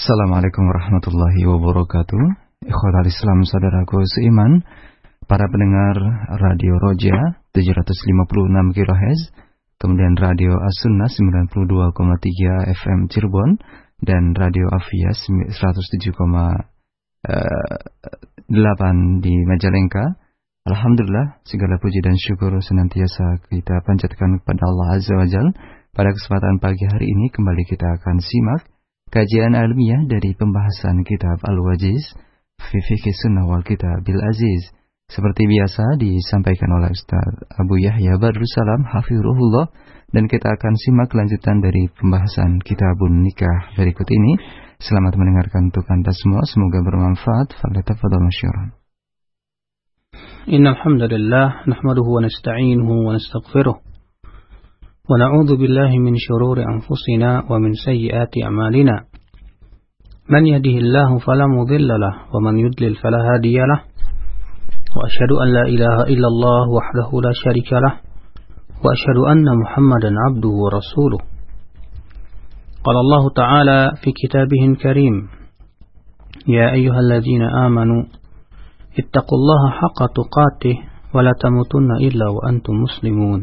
Assalamualaikum warahmatullahi wabarakatuh. Ikhwatal Islam saudaraku seiman, para pendengar Radio Roja 756 kHz, kemudian Radio As-Sunnah 92,3 FM Cirebon, dan Radio Avia 107,8 di Majalengka. Alhamdulillah, segala puji dan syukur senantiasa kita panjatkan kepada Allah Azza wa Jal. Pada kesempatan pagi hari ini kembali kita akan simak kajian ilmiah dari pembahasan kitab Al-Wajiz, Fifikih Sunnah wal Kitab Bil Aziz. Seperti biasa disampaikan oleh Ustaz Abu Yahya Badrussalam Hafirullah dan kita akan simak kelanjutan dari pembahasan kitabun nikah berikut ini. Selamat mendengarkan untuk Anda semua, semoga bermanfaat. Falyatafadhal masyuran. Innal hamdalillah nahmaduhu wa nasta'inuhu wa nastaghfiruh ونعوذ بالله من شرور أنفسنا ومن سيئات أعمالنا من يهده الله فلا مضل له ومن يضلل فلا هادي له وأشهد أن لا إله إلا الله وحده لا شريك له وأشهد أن محمدا عبده ورسوله. قال الله تعالى في كتابه الكريم يا أيها الذين آمنوا اتقوا الله حق تقاته ولا تموتن إلا وأنتم مسلمون.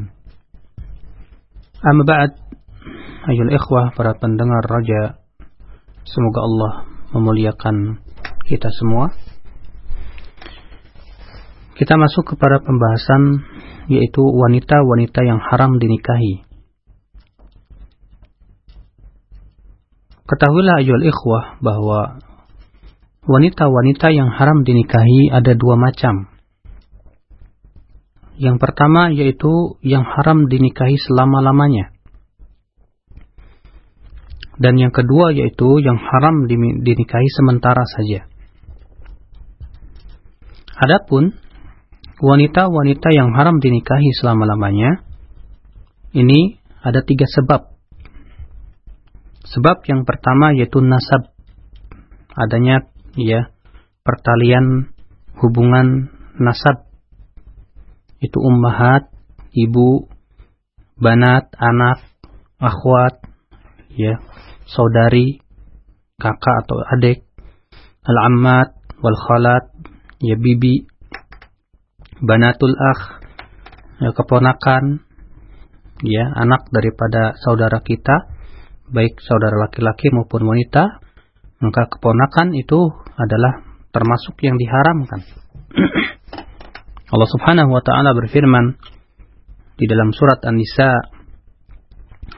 Amma ba'd Ayol ikhwah para pendengar raja Semoga Allah memuliakan kita semua. Kita masuk kepada pembahasan Yaitu wanita-wanita yang haram dinikahi. Ketahuilah ayol ikhwah bahwa Wanita-wanita yang haram dinikahi ada dua macam. Yang pertama yaitu yang haram dinikahi selama-lamanya. Dan yang kedua yaitu yang haram dinikahi sementara saja. Adapun wanita-wanita yang haram dinikahi selama-lamanya, ini ada tiga sebab. Sebab yang pertama yaitu nasab. Adanya ya pertalian hubungan nasab itu ummahat, ibu, banat, anak, akhwat, ya, saudari, kakak atau adik, al-ammat, wal khalat, ya bibi, banatul akh, ya keponakan, ya anak daripada saudara kita, baik saudara laki-laki maupun wanita, maka keponakan itu adalah termasuk yang diharamkan. Allah Subhanahu wa taala berfirman di dalam surat An-Nisa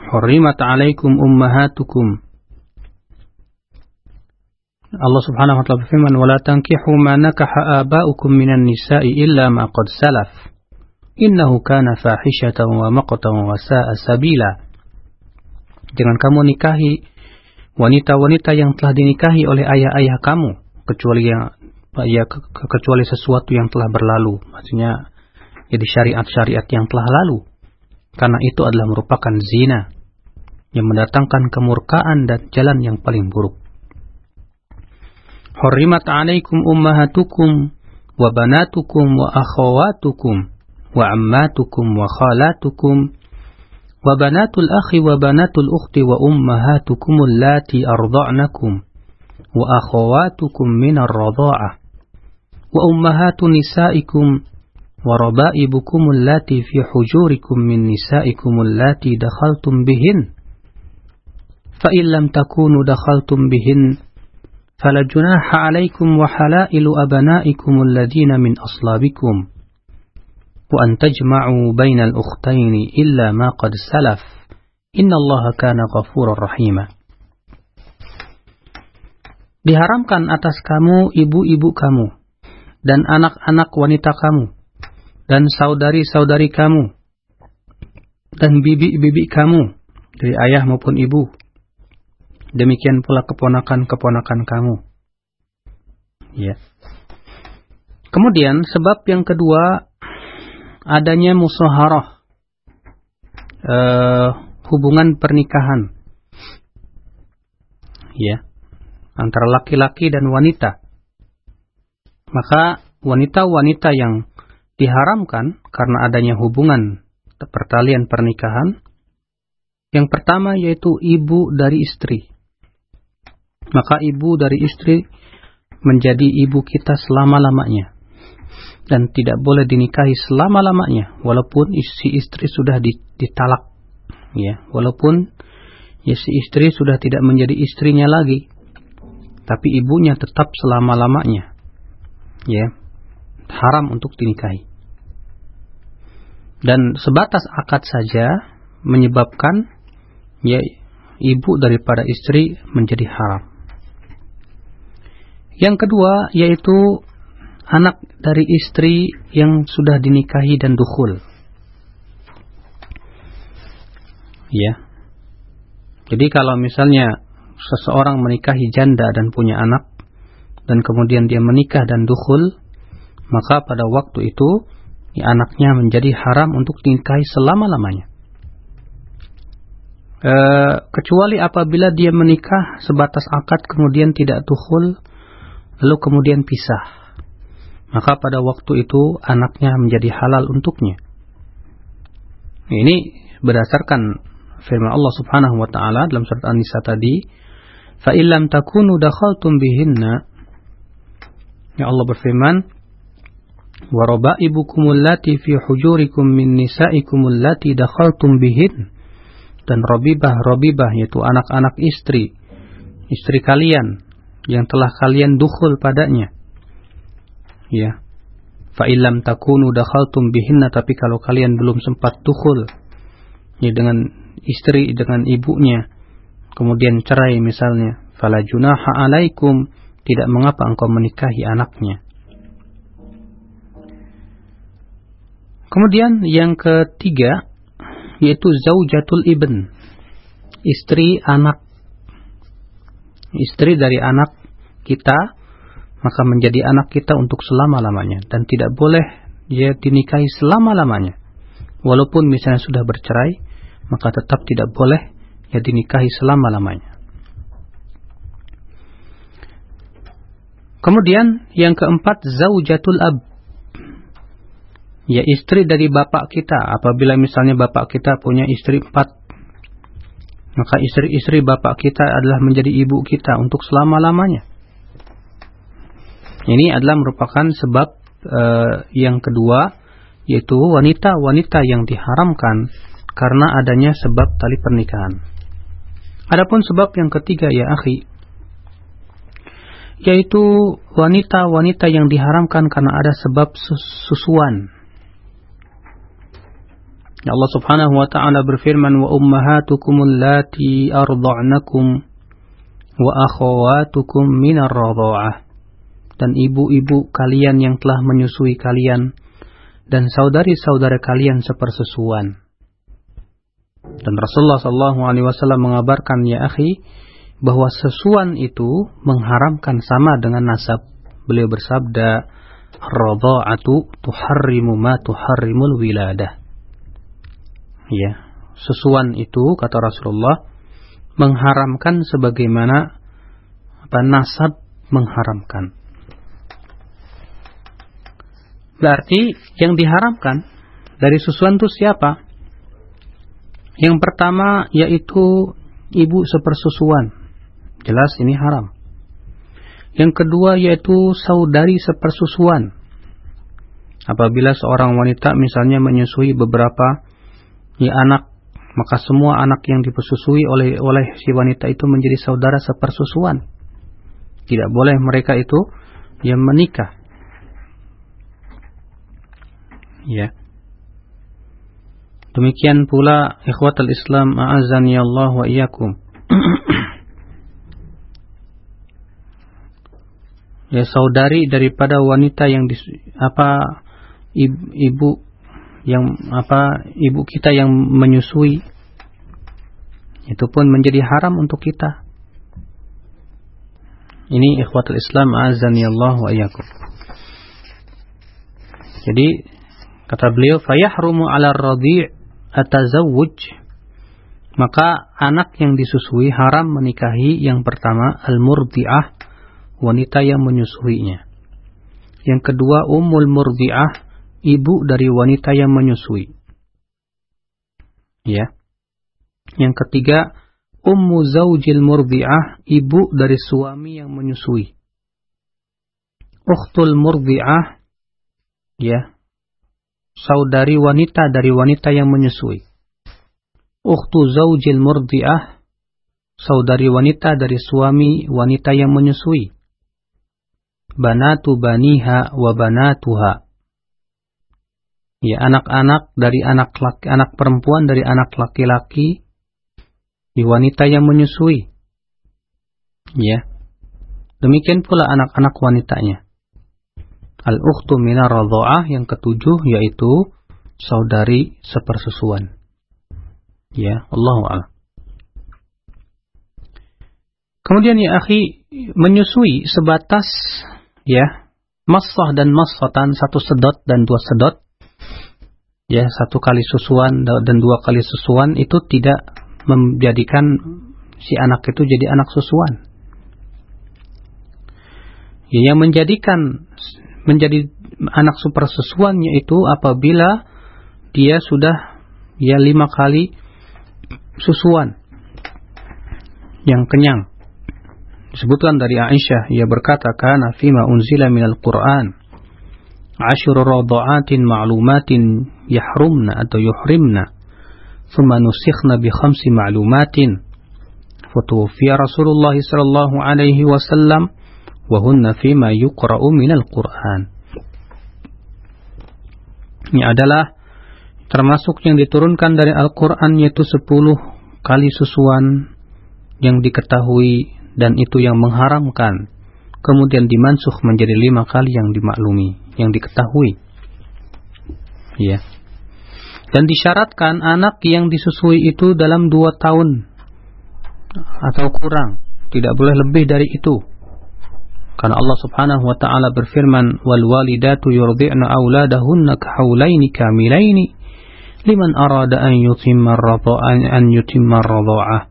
Hurrimat 'alaikum ummahatukum. Allah Subhanahu wa taala berfirman wala tankihu ma nakaha aba'ukum minan nisa'i illa ma qad salaf. Innahu kana fahishatan wa maqtan wa sa'a sabila. Jangan kamu nikahi wanita-wanita yang telah dinikahi oleh ayah-ayah kamu kecuali yang ya kecuali sesuatu yang telah berlalu. Maksudnya jadi syariat-syariat yang telah lalu. Karena itu adalah merupakan zina yang mendatangkan kemurkaan dan jalan yang paling buruk Hurrimat alaikum ummahatukum wa banatukum wa akhawatukum wa ammatukum wa khalatukum wa banatul akhi wa banatul ukhti wa ummahatukum allati arda'nakum wa akhawatukum min ar-radha'ah وأمهات نسائكم وربائبكم اللاتي في حجوركم من نسائكم اللاتي دخلتم بهن فإن لم تكونوا دخلتم بهن فلا جناح عليكم وحلائل أبنائكم الذين من أصلابكم وأن تجمعوا بين الأختين إلا ما قد سلف إن الله كان غفورا رحيما Diharamkan atas kamu ibu-ibu kamu dan anak-anak wanita kamu, dan saudari-saudari kamu, dan bibi-bibi kamu, dari ayah maupun ibu. Demikian pula keponakan-keponakan kamu. Ya. Kemudian sebab yang kedua adanya musaharah uh, hubungan pernikahan ya antara laki-laki dan wanita maka wanita-wanita yang diharamkan karena adanya hubungan pertalian pernikahan, yang pertama yaitu ibu dari istri. Maka ibu dari istri menjadi ibu kita selama-lamanya. Dan tidak boleh dinikahi selama-lamanya walaupun si istri sudah ditalak. Ya walaupun ya si istri sudah tidak menjadi istrinya lagi tapi ibunya tetap selama-lamanya. Ya haram untuk dinikahi. Dan sebatas akad saja menyebabkan ya ibu daripada istri menjadi haram yang kedua yaitu anak dari istri yang sudah dinikahi dan dukhul. Ya. Jadi kalau misalnya seseorang menikahi janda dan punya anak dan kemudian dia menikah dan dukhul, maka pada waktu itu ya, anaknya menjadi haram untuk dinikahi selama-lamanya. E, kecuali apabila dia menikah sebatas akad kemudian tidak dukhul lalu kemudian pisah maka pada waktu itu anaknya menjadi halal untuknya. Ini berdasarkan firman Allah Subhanahu wa taala dalam surat An-Nisa tadi, "Fa illam takunu dakhaltum bihinna" Ya Allah berfirman, "Wa raba'ibukum allati fi hujurikum min nisa'ikum allati dakhaltum bihin" dan robibah robibah yaitu anak-anak istri istri kalian yang telah kalian dukhul padanya. Ya. Fa illam takunu dakhaltum bihinna tapi kalau kalian belum sempat dukhul ya dengan istri dengan ibunya kemudian cerai misalnya fala junaha alaikum tidak mengapa engkau menikahi anaknya. Kemudian yang ketiga yaitu zaujatul ibn istri anak istri dari anak kita maka menjadi anak kita untuk selama-lamanya dan tidak boleh dia dinikahi selama-lamanya. Walaupun misalnya sudah bercerai, maka tetap tidak boleh ya dinikahi selama-lamanya. Kemudian yang keempat zaujatul ab. Ya istri dari bapak kita. Apabila misalnya bapak kita punya istri empat. Maka istri-istri bapak kita adalah menjadi ibu kita untuk selama-lamanya. Ini adalah merupakan sebab uh, yang kedua yaitu wanita-wanita yang diharamkan karena adanya sebab tali pernikahan. Adapun sebab yang ketiga ya akhi yaitu wanita-wanita yang diharamkan karena ada sebab susuan. Allah Subhanahu wa taala berfirman wa ummahatukum allati arda'nakum wa akhawatukum minar radha'ah dan ibu-ibu kalian yang telah menyusui kalian dan saudari-saudara kalian sepersusuan. Dan Rasulullah Shallallahu Alaihi Wasallam mengabarkan ya akhi bahwa sesuan itu mengharamkan sama dengan nasab. Beliau bersabda, "Radha'atu tuharrimu ma tuharrimul wiladah." Ya, sesuan itu kata Rasulullah mengharamkan sebagaimana apa nasab mengharamkan. Berarti yang diharamkan dari susuan itu siapa? Yang pertama yaitu ibu sepersusuan. Jelas ini haram. Yang kedua yaitu saudari sepersusuan. Apabila seorang wanita misalnya menyusui beberapa ya anak, maka semua anak yang dipersusui oleh oleh si wanita itu menjadi saudara sepersusuan. Tidak boleh mereka itu yang menikah. Ya. Demikian pula ikhwatul Islam a'azani Allah wa iyyakum. Ya saudari daripada wanita yang di, apa ibu yang apa ibu kita yang menyusui itu pun menjadi haram untuk kita ini ikhwatul Islam azani Allah wa iyyakum jadi Kata beliau, fayahrumu ala radhi' atazawuj. Maka anak yang disusui haram menikahi yang pertama al-murdi'ah, wanita yang menyusuinya. Yang kedua umul murdi'ah, ibu dari wanita yang menyusui. Ya. Yang ketiga ummu zaujil murdi'ah, ibu dari suami yang menyusui. Ukhtul murdi'ah, ya, saudari wanita dari wanita yang menyusui. Ukhtu zaujil murdi'ah, saudari wanita dari suami wanita yang menyusui. Banatu baniha wa banatuha. Ya, anak-anak dari anak laki, anak perempuan dari anak laki-laki di wanita yang menyusui. Ya. Demikian pula anak-anak wanitanya. Al-ukhtu minar radha'ah yang ketujuh yaitu saudari sepersusuan. Ya, Allahu a'lam. Kemudian ya akhi menyusui sebatas ya masah dan masfatan satu sedot dan dua sedot ya satu kali susuan dan dua kali susuan itu tidak menjadikan si anak itu jadi anak susuan. Ya, yang menjadikan menjadi anak super susuan yaitu apabila dia sudah ya lima kali susuan yang kenyang. Disebutkan dari Aisyah, ia berkata, "Kana fima unzila minal Qur'an ashru radha'atin ma'lumatin yahrumna atau yuhrimna thumma nusikhna bi khamsi ma'lumatin fatuwfiya Rasulullah sallallahu alaihi wasallam wa hunna fi ma yuqra'u min al-Qur'an ini adalah termasuk yang diturunkan dari Al-Quran yaitu 10 kali susuan yang diketahui dan itu yang mengharamkan. Kemudian dimansuh menjadi lima kali yang dimaklumi yang diketahui. Ya. yeah dan disyaratkan anak yang disusui itu dalam dua tahun atau kurang. Tidak boleh lebih dari itu. Karena Allah subhanahu wa ta'ala berfirman wal walidatu yurdi'na awladahunna kahawlaini kamilaini liman arada an yutimma an, an yutimma radha'ah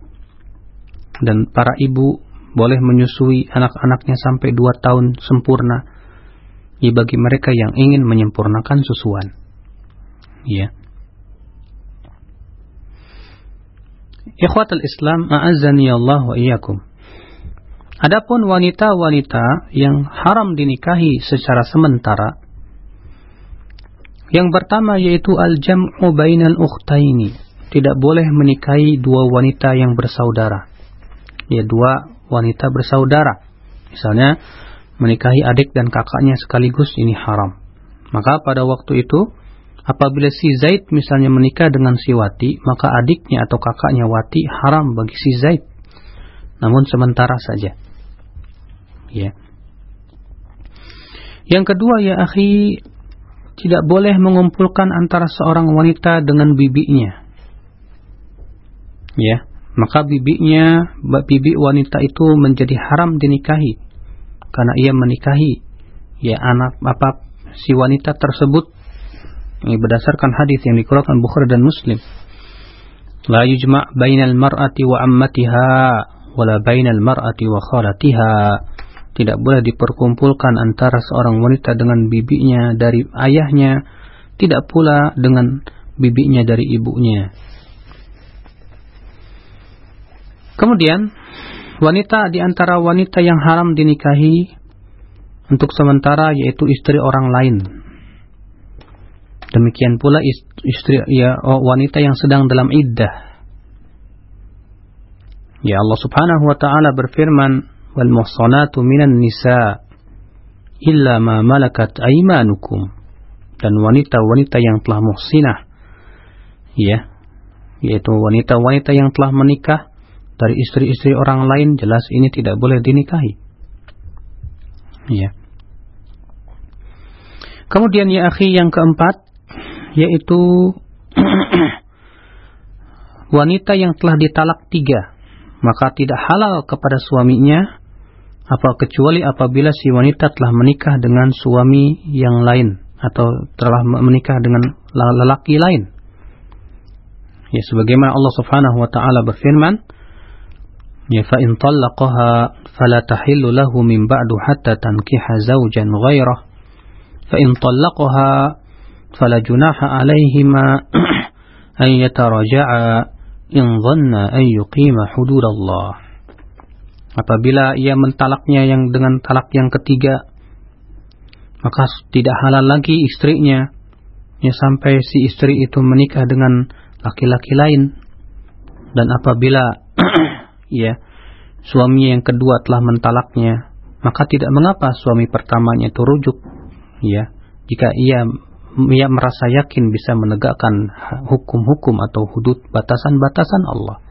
dan para ibu boleh menyusui anak-anaknya sampai dua tahun sempurna. Ya bagi mereka yang ingin menyempurnakan susuan. Ya. Ikhwatul Islam, a'azzani Allah wa iyyakum. Adapun wanita-wanita yang haram dinikahi secara sementara, yang pertama yaitu al-jam'u bainal ukhtaini. Tidak boleh menikahi dua wanita yang bersaudara. Ya, dua wanita bersaudara. Misalnya, menikahi adik dan kakaknya sekaligus ini haram. Maka pada waktu itu, Apabila si Zaid misalnya menikah dengan si Wati, maka adiknya atau kakaknya Wati haram bagi si Zaid. Namun sementara saja. Ya. Yang kedua ya akhi, tidak boleh mengumpulkan antara seorang wanita dengan bibinya. Ya, maka bibinya, bibi wanita itu menjadi haram dinikahi karena ia menikahi ya anak apa si wanita tersebut ini berdasarkan hadis yang dikeluarkan Bukhari dan Muslim. La yujma' bainal mar'ati wa ammatiha wala bainal mar'ati wa khalatiha. Tidak boleh diperkumpulkan antara seorang wanita dengan bibinya dari ayahnya, tidak pula dengan bibinya dari ibunya. Kemudian, wanita di antara wanita yang haram dinikahi untuk sementara yaitu istri orang lain Demikian pula istri ya oh, wanita yang sedang dalam iddah. Ya Allah Subhanahu wa taala berfirman, "Wal muhsanatu minan nisa illa ma malakat aymanukum." Dan wanita-wanita yang telah muhsinah ya, yaitu wanita-wanita yang telah menikah dari istri-istri orang lain jelas ini tidak boleh dinikahi. Ya. Kemudian ya akhi yang keempat yaitu wanita yang telah ditalak tiga, maka tidak halal kepada suaminya apa kecuali apabila si wanita telah menikah dengan suami yang lain atau telah menikah dengan lelaki lain. Ya sebagaimana Allah Subhanahu wa taala berfirman, ya fa in talaqaha fala tahillu lahu min ba'du hatta tankiha zawjan ghairah. Fa in talaqaha فلا جناح عليهما أن يتراجعا in dhanna an yuqima hududallah. Apabila ia mentalaknya yang dengan talak yang ketiga, maka tidak halal lagi istrinya ya sampai si istri itu menikah dengan laki-laki lain dan apabila ya suami yang kedua telah mentalaknya maka tidak mengapa suami pertamanya itu rujuk ya jika ia ia merasa yakin bisa menegakkan hukum-hukum atau hudud batasan-batasan Allah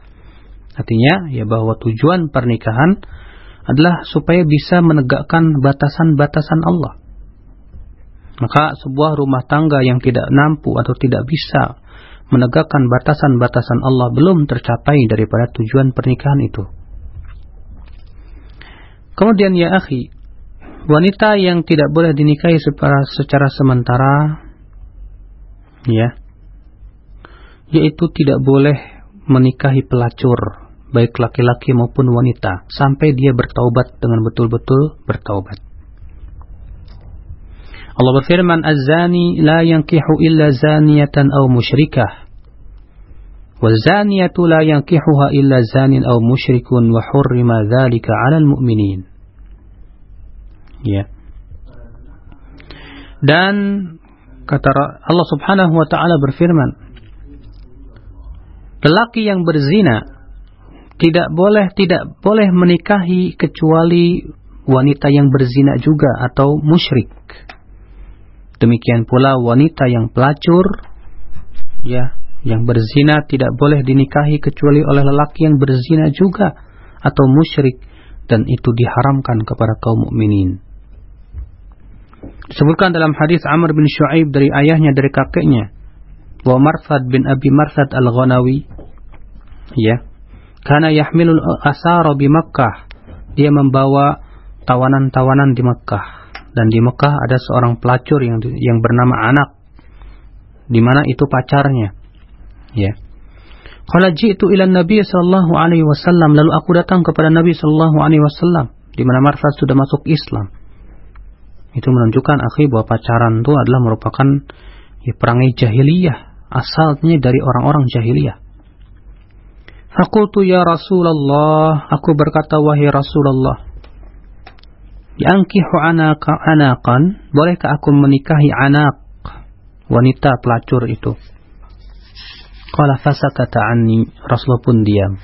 artinya ya bahwa tujuan pernikahan adalah supaya bisa menegakkan batasan-batasan Allah maka sebuah rumah tangga yang tidak mampu atau tidak bisa menegakkan batasan-batasan Allah belum tercapai daripada tujuan pernikahan itu. Kemudian ya akhi, wanita yang tidak boleh dinikahi secara, secara sementara ya yaitu tidak boleh menikahi pelacur baik laki-laki maupun wanita sampai dia bertaubat dengan betul-betul bertaubat. Allah berfirman, "Az-zani la yankihu illa zaniyatan aw musyrikah." والزانية لا ينكحها إلا زان أو مشرك وحرم ذلك على المؤمنين ya dan kata Allah Subhanahu wa taala berfirman lelaki yang berzina tidak boleh tidak boleh menikahi kecuali wanita yang berzina juga atau musyrik Demikian pula wanita yang pelacur, ya, yang berzina tidak boleh dinikahi kecuali oleh lelaki yang berzina juga atau musyrik dan itu diharamkan kepada kaum mukminin. Disebutkan dalam hadis Amr bin Shu'aib dari ayahnya dari kakeknya, wa Marsad bin Abi Marsad Al-Ghanawi, ya, karena yahmilul asara di Makkah, dia membawa tawanan-tawanan di Makkah. Dan di Mekah ada seorang pelacur yang yang bernama Anak. Di mana itu pacarnya. Ya. Qala ji'tu ila Nabi sallallahu alaihi wasallam. Lalu aku datang kepada Nabi sallallahu alaihi wasallam. Di mana Marsad sudah masuk Islam itu menunjukkan akhi bahwa pacaran itu adalah merupakan ya, perangai jahiliyah asalnya dari orang-orang jahiliyah Fakultu ya Rasulullah aku berkata wahai Rasulullah Yangkihu anaka anakan, bolehkah aku menikahi anak wanita pelacur itu? Qala fasakata anni, Rasulullah pun diam.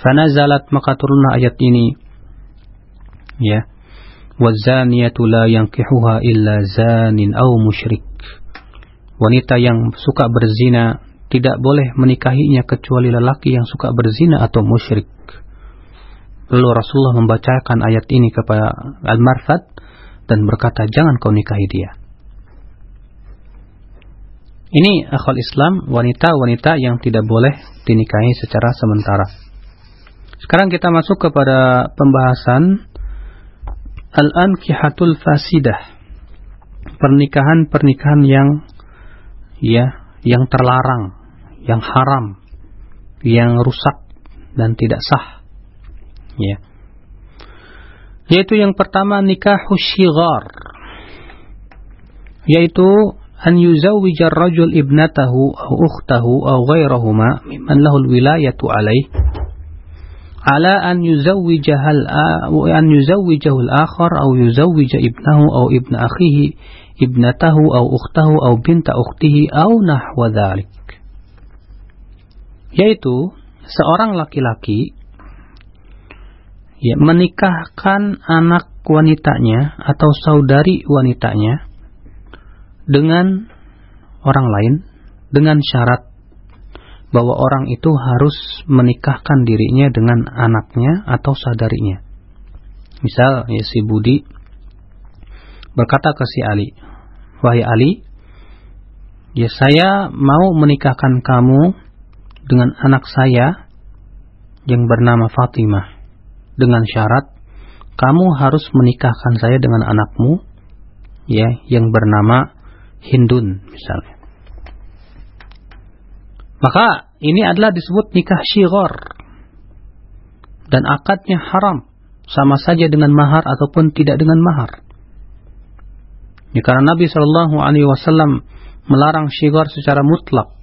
Fanazalat maka turunlah ayat ini. Ya. Yankihuha illa zanin au musyrik. Wanita yang suka berzina tidak boleh menikahinya kecuali lelaki yang suka berzina atau musyrik. Lalu Rasulullah membacakan ayat ini kepada Al-Marfad dan berkata, jangan kau nikahi dia. Ini akhwal Islam, wanita-wanita yang tidak boleh dinikahi secara sementara. Sekarang kita masuk kepada pembahasan Al-Ankihatul Fasidah. Pernikahan-pernikahan yang ya, yang terlarang, yang haram, yang rusak dan tidak sah. Ya. Yaitu yang pertama nikah syighar yaitu an yuzawwija ar-rajul ibnatahu aw ukhtahu aw ghairahuma mimman lahu al-wilayatu alayh ala an yuzawwijaha an yuzawwijahu al-akhar aw yuzawwija ibnahu aw ibna akhihi ibnatahu aw ukhtahu aw binta ukhtihi aw nahwa dhalik. Yaitu seorang laki-laki ya menikahkan anak wanitanya atau saudari wanitanya dengan orang lain dengan syarat bahwa orang itu harus menikahkan dirinya dengan anaknya atau saudarinya. Misal ya si Budi berkata ke si Ali, "Wahai Ali, ya saya mau menikahkan kamu dengan anak saya yang bernama Fatimah." dengan syarat kamu harus menikahkan saya dengan anakmu ya yang bernama Hindun misalnya. Maka ini adalah disebut nikah syighar dan akadnya haram sama saja dengan mahar ataupun tidak dengan mahar. Ya, karena Nabi Shallallahu Alaihi Wasallam melarang syighar secara mutlak.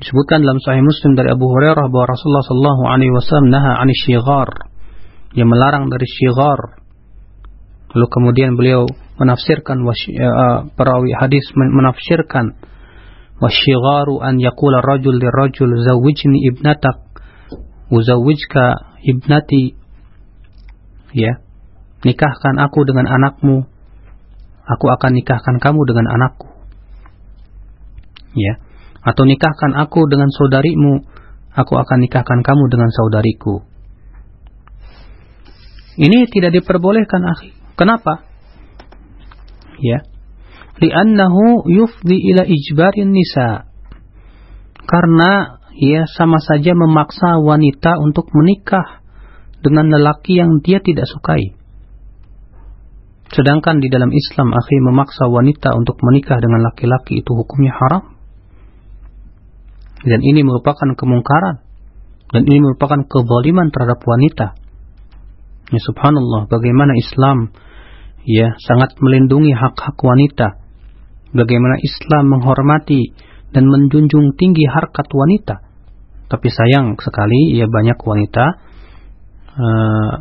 Disebutkan dalam Sahih Muslim dari Abu Hurairah bahwa Rasulullah Shallallahu Alaihi Wasallam naha ani syigar, yang melarang dari syigar. Lalu kemudian beliau menafsirkan uh, perawi hadis menafsirkan wasyigaru an yakula rajul lirajul zawijni ibnatak uzawijka ibnati ya. Nikahkan aku dengan anakmu aku akan nikahkan kamu dengan anakku ya. Atau nikahkan aku dengan saudarimu aku akan nikahkan kamu dengan saudariku. Ini tidak diperbolehkan akhi. Kenapa? Ya li'annahu yufdi ila ijbarin nisa karena ya sama saja memaksa wanita untuk menikah dengan lelaki yang dia tidak sukai. Sedangkan di dalam Islam akhi memaksa wanita untuk menikah dengan laki-laki itu hukumnya haram. Dan ini merupakan kemungkaran. Dan ini merupakan kezaliman terhadap wanita. Ya subhanallah bagaimana Islam ya sangat melindungi hak-hak wanita bagaimana Islam menghormati dan menjunjung tinggi harkat wanita. Tapi sayang sekali ya banyak wanita uh,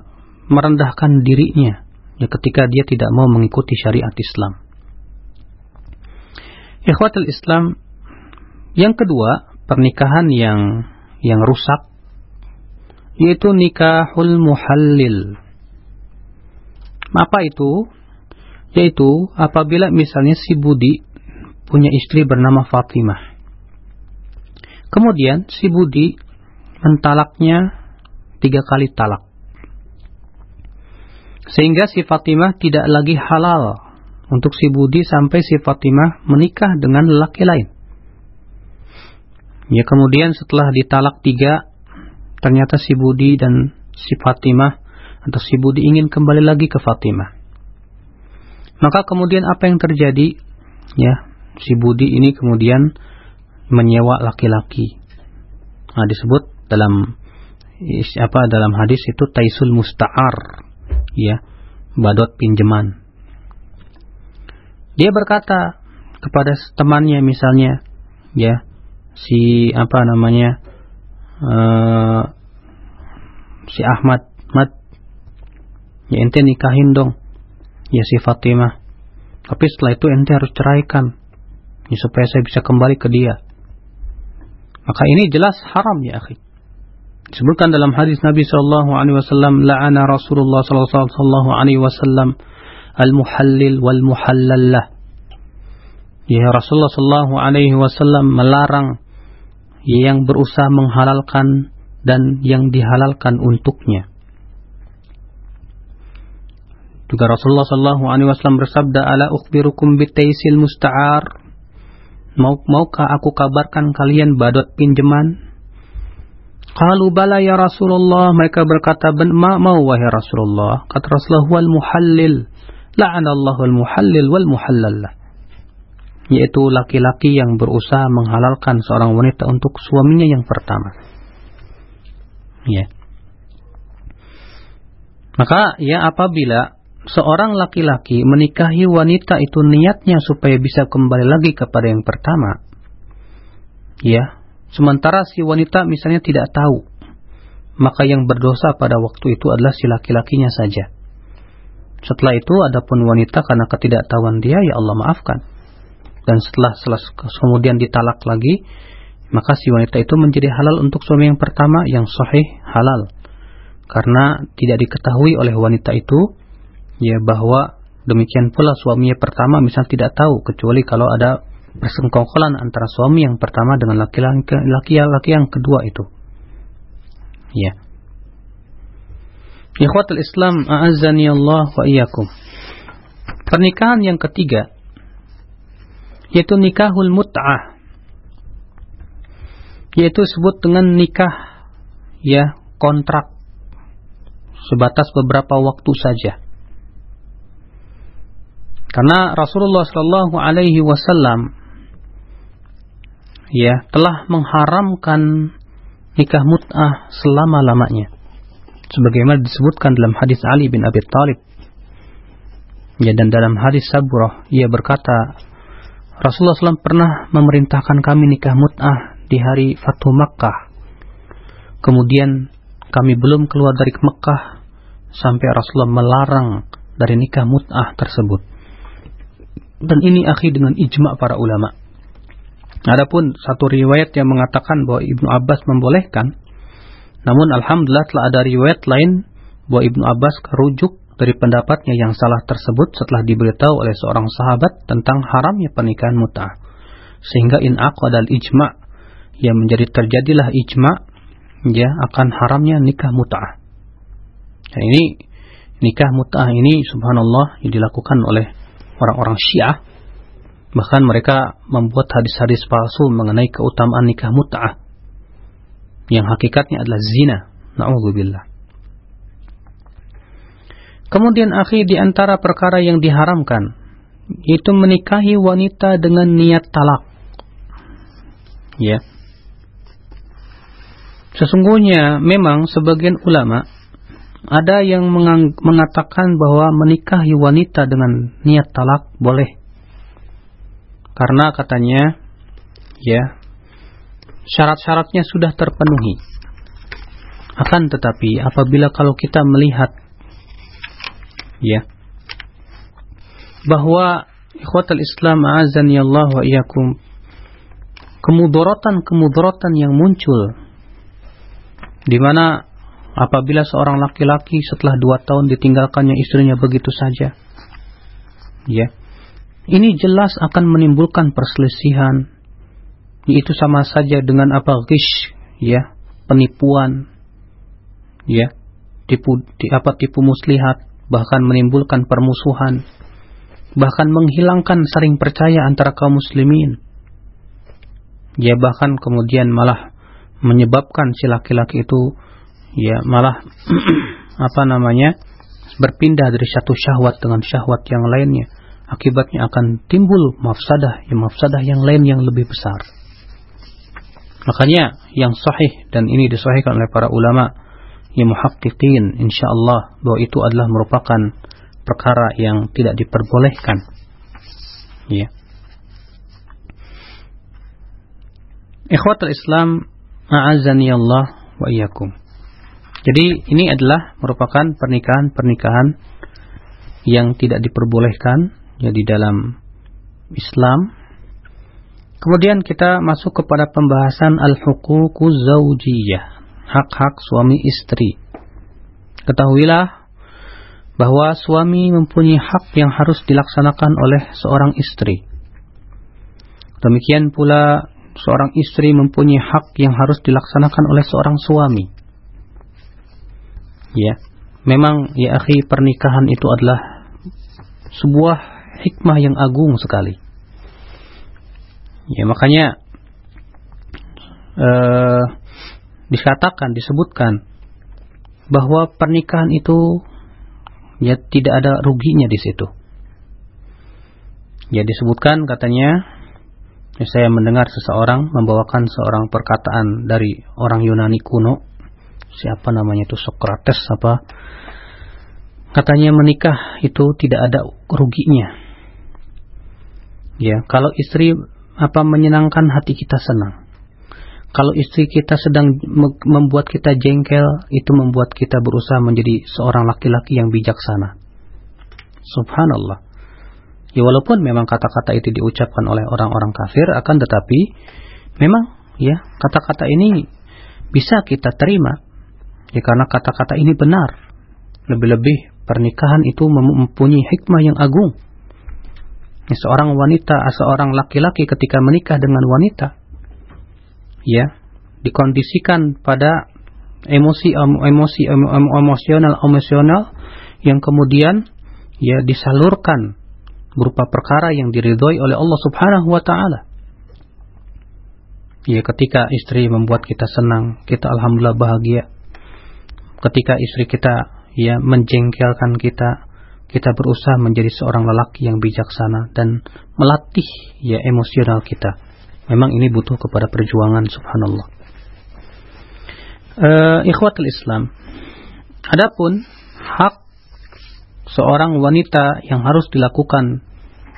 merendahkan dirinya ya ketika dia tidak mau mengikuti syariat Islam. Ikhwatul Islam yang kedua, pernikahan yang yang rusak yaitu nikahul muhallil. Apa itu? Yaitu apabila misalnya si Budi punya istri bernama Fatimah. Kemudian si Budi mentalaknya tiga kali talak. Sehingga si Fatimah tidak lagi halal untuk si Budi sampai si Fatimah menikah dengan lelaki lain. Ya kemudian setelah ditalak tiga, ternyata si Budi dan si Fatimah atau si Budi ingin kembali lagi ke Fatimah. Maka kemudian apa yang terjadi? Ya, si Budi ini kemudian menyewa laki-laki. Nah, disebut dalam apa dalam hadis itu taisul musta'ar. Ya, badot pinjaman. Dia berkata kepada temannya misalnya, ya, si apa namanya? Uh, si Ahmad, Mat, ya ente nikahin dong ya si Fatimah. Tapi setelah itu ente harus ceraikan ya, supaya saya bisa kembali ke dia. Maka ini jelas haram ya akhi. Disebutkan dalam hadis Nabi sallallahu alaihi wasallam la'ana Rasulullah sallallahu alaihi wasallam al-muhallil wal muhallallah. Ya Rasulullah sallallahu alaihi wasallam melarang yang berusaha menghalalkan dan yang dihalalkan untuknya. Juga Rasulullah Shallallahu Alaihi Wasallam bersabda, "Ala ukhbirukum bitaisil musta'ar." Mau maukah aku kabarkan kalian badot pinjaman? Kalau bala ya Rasulullah. Mereka berkata, ma mau wahai Rasulullah. Kata Rasulullah, wal muhallil. La'anallahu wal muhallil wal muhallallah. Yaitu laki-laki yang berusaha menghalalkan seorang wanita untuk suaminya yang pertama. Ya. Maka ya apabila seorang laki-laki menikahi wanita itu niatnya supaya bisa kembali lagi kepada yang pertama. Ya, sementara si wanita misalnya tidak tahu, maka yang berdosa pada waktu itu adalah si laki-lakinya saja. Setelah itu adapun wanita karena ketidaktahuan dia ya Allah maafkan. Dan setelah, setelah kemudian ditalak lagi, maka si wanita itu menjadi halal untuk suami yang pertama yang sahih halal. Karena tidak diketahui oleh wanita itu ya bahwa demikian pula suaminya pertama misal tidak tahu kecuali kalau ada persengkongkolan antara suami yang pertama dengan laki-laki laki yang kedua itu. Ya. Ikhwatul Islam a'azzani Allah wa iyyakum. Pernikahan yang ketiga yaitu nikahul mut'ah. Yaitu sebut dengan nikah ya kontrak sebatas beberapa waktu saja. Karena Rasulullah Shallallahu Alaihi Wasallam ya telah mengharamkan nikah mut'ah selama lamanya, sebagaimana disebutkan dalam hadis Ali bin Abi Thalib. Ya dan dalam hadis Saburah ia berkata Rasulullah SAW pernah memerintahkan kami nikah mut'ah di hari Fatu Makkah. Kemudian kami belum keluar dari Mekah sampai Rasulullah melarang dari nikah mut'ah tersebut. Dan ini akhi dengan ijma para ulama. Adapun satu riwayat yang mengatakan bahwa Ibnu Abbas membolehkan, namun alhamdulillah telah ada riwayat lain bahwa Ibnu Abbas kerujuk dari pendapatnya yang salah tersebut setelah diberitahu oleh seorang sahabat tentang haramnya pernikahan mut'ah. Sehingga in aqadal ijma' yang menjadi terjadilah ijma' ya akan haramnya nikah mut'ah. Nah, ini nikah mut'ah ini subhanallah yang dilakukan oleh orang-orang Syiah. Bahkan mereka membuat hadis-hadis palsu mengenai keutamaan nikah mut'ah. Yang hakikatnya adalah zina. Na'udzubillah. Kemudian akhi di antara perkara yang diharamkan itu menikahi wanita dengan niat talak. Ya. Sesungguhnya memang sebagian ulama ada yang mengatakan bahwa menikahi wanita dengan niat talak boleh. Karena katanya ya syarat-syaratnya sudah terpenuhi. Akan tetapi apabila kalau kita melihat ya bahwa ikhwatul Islam azani Allah wa iyyakum kemudorotan-kemudorotan yang muncul di mana apabila seorang laki-laki setelah dua tahun ditinggalkannya istrinya begitu saja, ya, ini jelas akan menimbulkan perselisihan. Itu sama saja dengan apa? Gish, ya, penipuan, ya, tipu, di, apa tipu muslihat, bahkan menimbulkan permusuhan, bahkan menghilangkan saling percaya antara kaum muslimin. Ya bahkan kemudian malah menyebabkan si laki-laki itu ya malah apa namanya berpindah dari satu syahwat dengan syahwat yang lainnya. Akibatnya akan timbul mafsadah yang mafsadah yang lain yang lebih besar. Makanya yang sahih dan ini disahihkan oleh para ulama yang muhaqqiqin insyaallah bahwa itu adalah merupakan perkara yang tidak diperbolehkan. Ya. Ikhwatul Islam A'azani Allah wa iyyakum. Jadi ini adalah merupakan pernikahan-pernikahan yang tidak diperbolehkan ya di dalam Islam. Kemudian kita masuk kepada pembahasan al-huququ zaujiyah, hak-hak suami istri. Ketahuilah bahwa suami mempunyai hak yang harus dilaksanakan oleh seorang istri. Demikian pula seorang istri mempunyai hak yang harus dilaksanakan oleh seorang suami. Ya, memang ya akhi pernikahan itu adalah sebuah hikmah yang agung sekali. Ya, makanya eh, dikatakan, disebutkan bahwa pernikahan itu ya tidak ada ruginya di situ. Ya disebutkan katanya saya mendengar seseorang membawakan seorang perkataan dari orang Yunani kuno. Siapa namanya itu Socrates apa? Katanya menikah itu tidak ada ruginya. Ya, kalau istri apa menyenangkan hati kita senang. Kalau istri kita sedang membuat kita jengkel, itu membuat kita berusaha menjadi seorang laki-laki yang bijaksana. Subhanallah. Ya walaupun memang kata-kata itu diucapkan oleh orang-orang kafir akan tetapi memang ya kata-kata ini bisa kita terima ya karena kata-kata ini benar. Lebih-lebih pernikahan itu mempunyai hikmah yang agung. Ya, seorang wanita, seorang laki-laki ketika menikah dengan wanita ya dikondisikan pada emosi emosi emosional emosional yang kemudian ya disalurkan berupa perkara yang diridhoi oleh Allah Subhanahu wa taala. Ya, ketika istri membuat kita senang, kita alhamdulillah bahagia. Ketika istri kita ya menjengkelkan kita, kita berusaha menjadi seorang lelaki yang bijaksana dan melatih ya emosional kita. Memang ini butuh kepada perjuangan subhanallah. Uh, ikhwatul Islam. Adapun hak seorang wanita yang harus dilakukan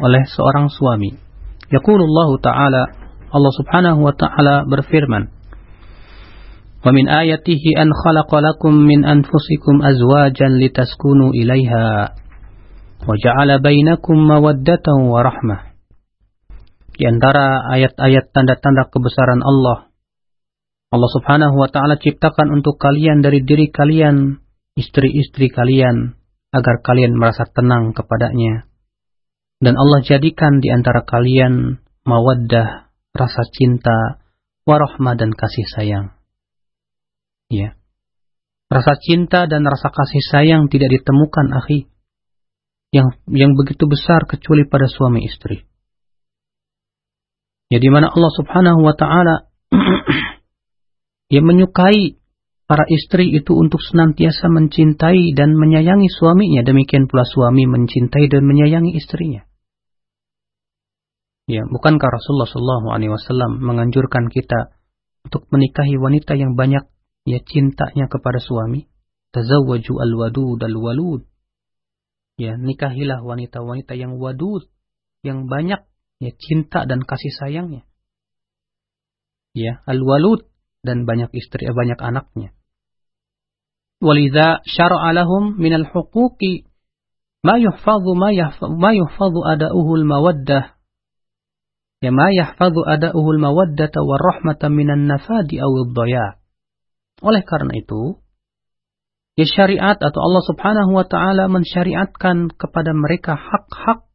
oleh seorang suami. Yaqulullah Ta'ala Allah Subhanahu wa taala berfirman, "Wa min ayatihi an khalaqa lakum min anfusikum azwajan litaskunu ilaiha wa ja'ala bainakum mawaddatan wa rahmah." Di antara ayat-ayat tanda-tanda kebesaran Allah, Allah Subhanahu wa taala ciptakan untuk kalian dari diri kalian istri-istri kalian agar kalian merasa tenang kepadanya. Dan Allah jadikan di antara kalian mawaddah, rasa cinta, warahmah dan kasih sayang. Ya. Rasa cinta dan rasa kasih sayang tidak ditemukan, akhi. Yang yang begitu besar kecuali pada suami istri. Ya di mana Allah Subhanahu wa taala yang menyukai para istri itu untuk senantiasa mencintai dan menyayangi suaminya, demikian pula suami mencintai dan menyayangi istrinya. Ya, bukankah Rasulullah Wasallam menganjurkan kita untuk menikahi wanita yang banyak ya cintanya kepada suami? Tazawwaju al-wadud al-walud. Ya, nikahilah wanita-wanita yang wadud, yang banyak ya cinta dan kasih sayangnya. Ya, al-walud dan banyak istri, eh, banyak anaknya. Walidha syara'a lahum minal huquqi ma yuhfadhu ma yuhfadhu ada'uhu al-mawaddah ya ma yahfadhu ada'uhu al-mawaddata wa rahmata minan nafadi aw dhaya. Oleh karena itu, ya syariat atau Allah Subhanahu wa taala mensyariatkan kepada mereka hak-hak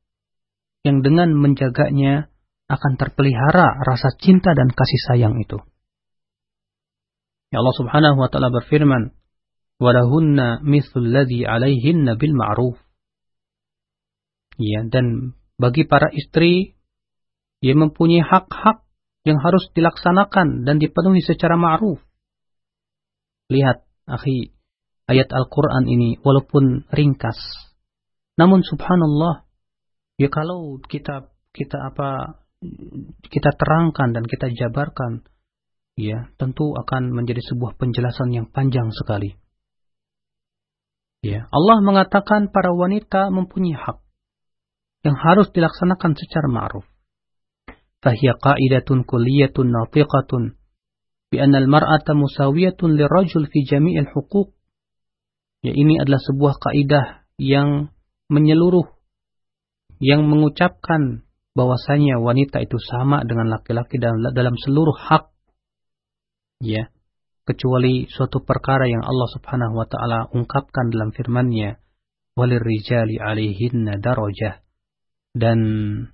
yang dengan menjaganya akan terpelihara rasa cinta dan kasih sayang itu. Ya Allah Subhanahu wa taala berfirman, "Walahunna mithlul ladzi 'alaihinna bil ma'ruf." Ya, dan bagi para istri ia mempunyai hak-hak yang harus dilaksanakan dan dipenuhi secara ma'ruf. Lihat, akhi, ayat Al-Quran ini walaupun ringkas. Namun subhanallah, ya kalau kita kita apa kita terangkan dan kita jabarkan, ya tentu akan menjadi sebuah penjelasan yang panjang sekali. Ya, Allah mengatakan para wanita mempunyai hak yang harus dilaksanakan secara ma'ruf. Fahiyya qa'idatun kulliyatun natiqatun بأن المرأة مساوية للرجل في جميع الحقوق ya ini adalah sebuah kaidah yang menyeluruh yang mengucapkan bahwasanya wanita itu sama dengan laki-laki dalam, dalam seluruh hak ya kecuali suatu perkara yang Allah Subhanahu wa taala ungkapkan dalam firman-Nya walirrijali alaihinna darajah dan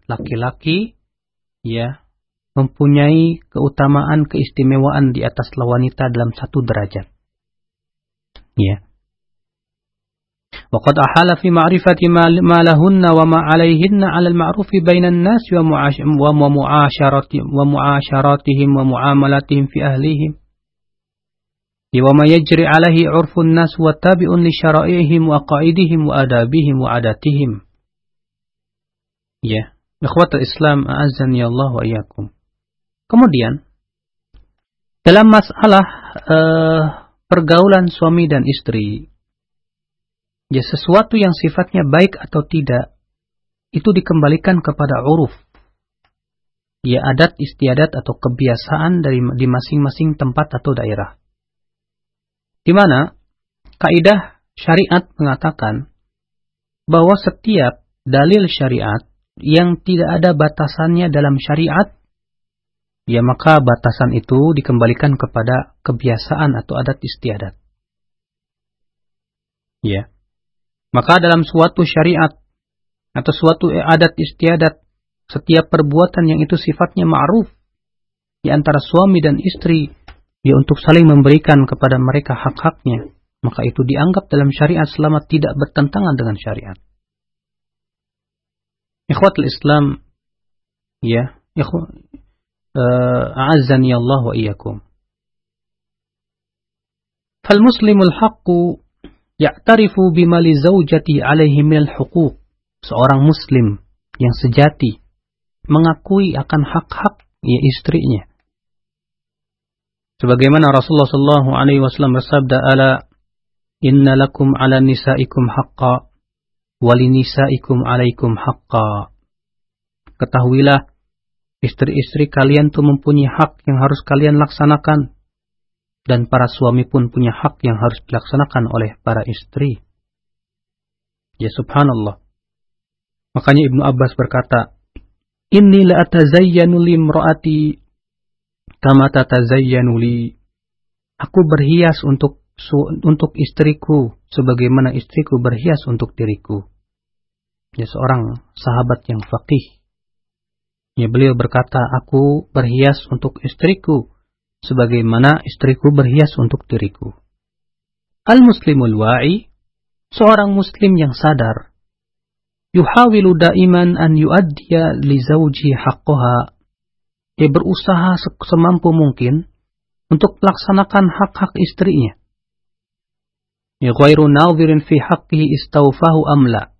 laki-laki ya mempunyai keutamaan keistimewaan di atas wanita dalam satu derajat. Ya. وقد أحال في معرفة ما, ما لهن وما عليهن على المعروف بين الناس ومعاشرة ومعاشراتهم ومعاملاتهم في أهليهم وما يجري عليه عرف الناس وتابع لشرائعهم وقائدهم وآدابهم وعاداتهم ya Ikhwatul Islam azan ya Allah wa iyyakum. Kemudian dalam masalah uh, pergaulan suami dan istri, ya sesuatu yang sifatnya baik atau tidak itu dikembalikan kepada uruf. Ya adat istiadat atau kebiasaan dari di masing-masing tempat atau daerah. Di mana kaidah syariat mengatakan bahwa setiap dalil syariat yang tidak ada batasannya dalam syariat, ya maka batasan itu dikembalikan kepada kebiasaan atau adat istiadat. Ya. Maka dalam suatu syariat atau suatu adat istiadat, setiap perbuatan yang itu sifatnya ma'ruf di antara suami dan istri, ya untuk saling memberikan kepada mereka hak-haknya, maka itu dianggap dalam syariat selama tidak bertentangan dengan syariat. Ikhwatul Islam, ya, iyyakum. Fal muslimul haqqu ya'tarifu bima li zawjati alaihi minal huquq. Seorang muslim yang sejati mengakui akan hak-hak ya istrinya. Sebagaimana Rasulullah sallallahu alaihi wasallam bersabda ala inna lakum ala nisaikum haqqa walinisaikum alaikum haqqa. Ketahuilah Istri-istri kalian tuh mempunyai hak yang harus kalian laksanakan. Dan para suami pun punya hak yang harus dilaksanakan oleh para istri. Ya subhanallah. Makanya Ibnu Abbas berkata, Inni la atazayyanu limra'ati kama tatazayyanu li. Aku berhias untuk untuk istriku sebagaimana istriku berhias untuk diriku. Ya seorang sahabat yang faqih Ya beliau berkata, aku berhias untuk istriku, sebagaimana istriku berhias untuk diriku. Al-Muslimul Wa'i, seorang muslim yang sadar, yuhawilu daiman an yuaddiya li zawji haqqaha. Dia berusaha semampu mungkin untuk melaksanakan hak-hak istrinya. Ya ghairu nadhirin fi haqqihi istawfahu amla.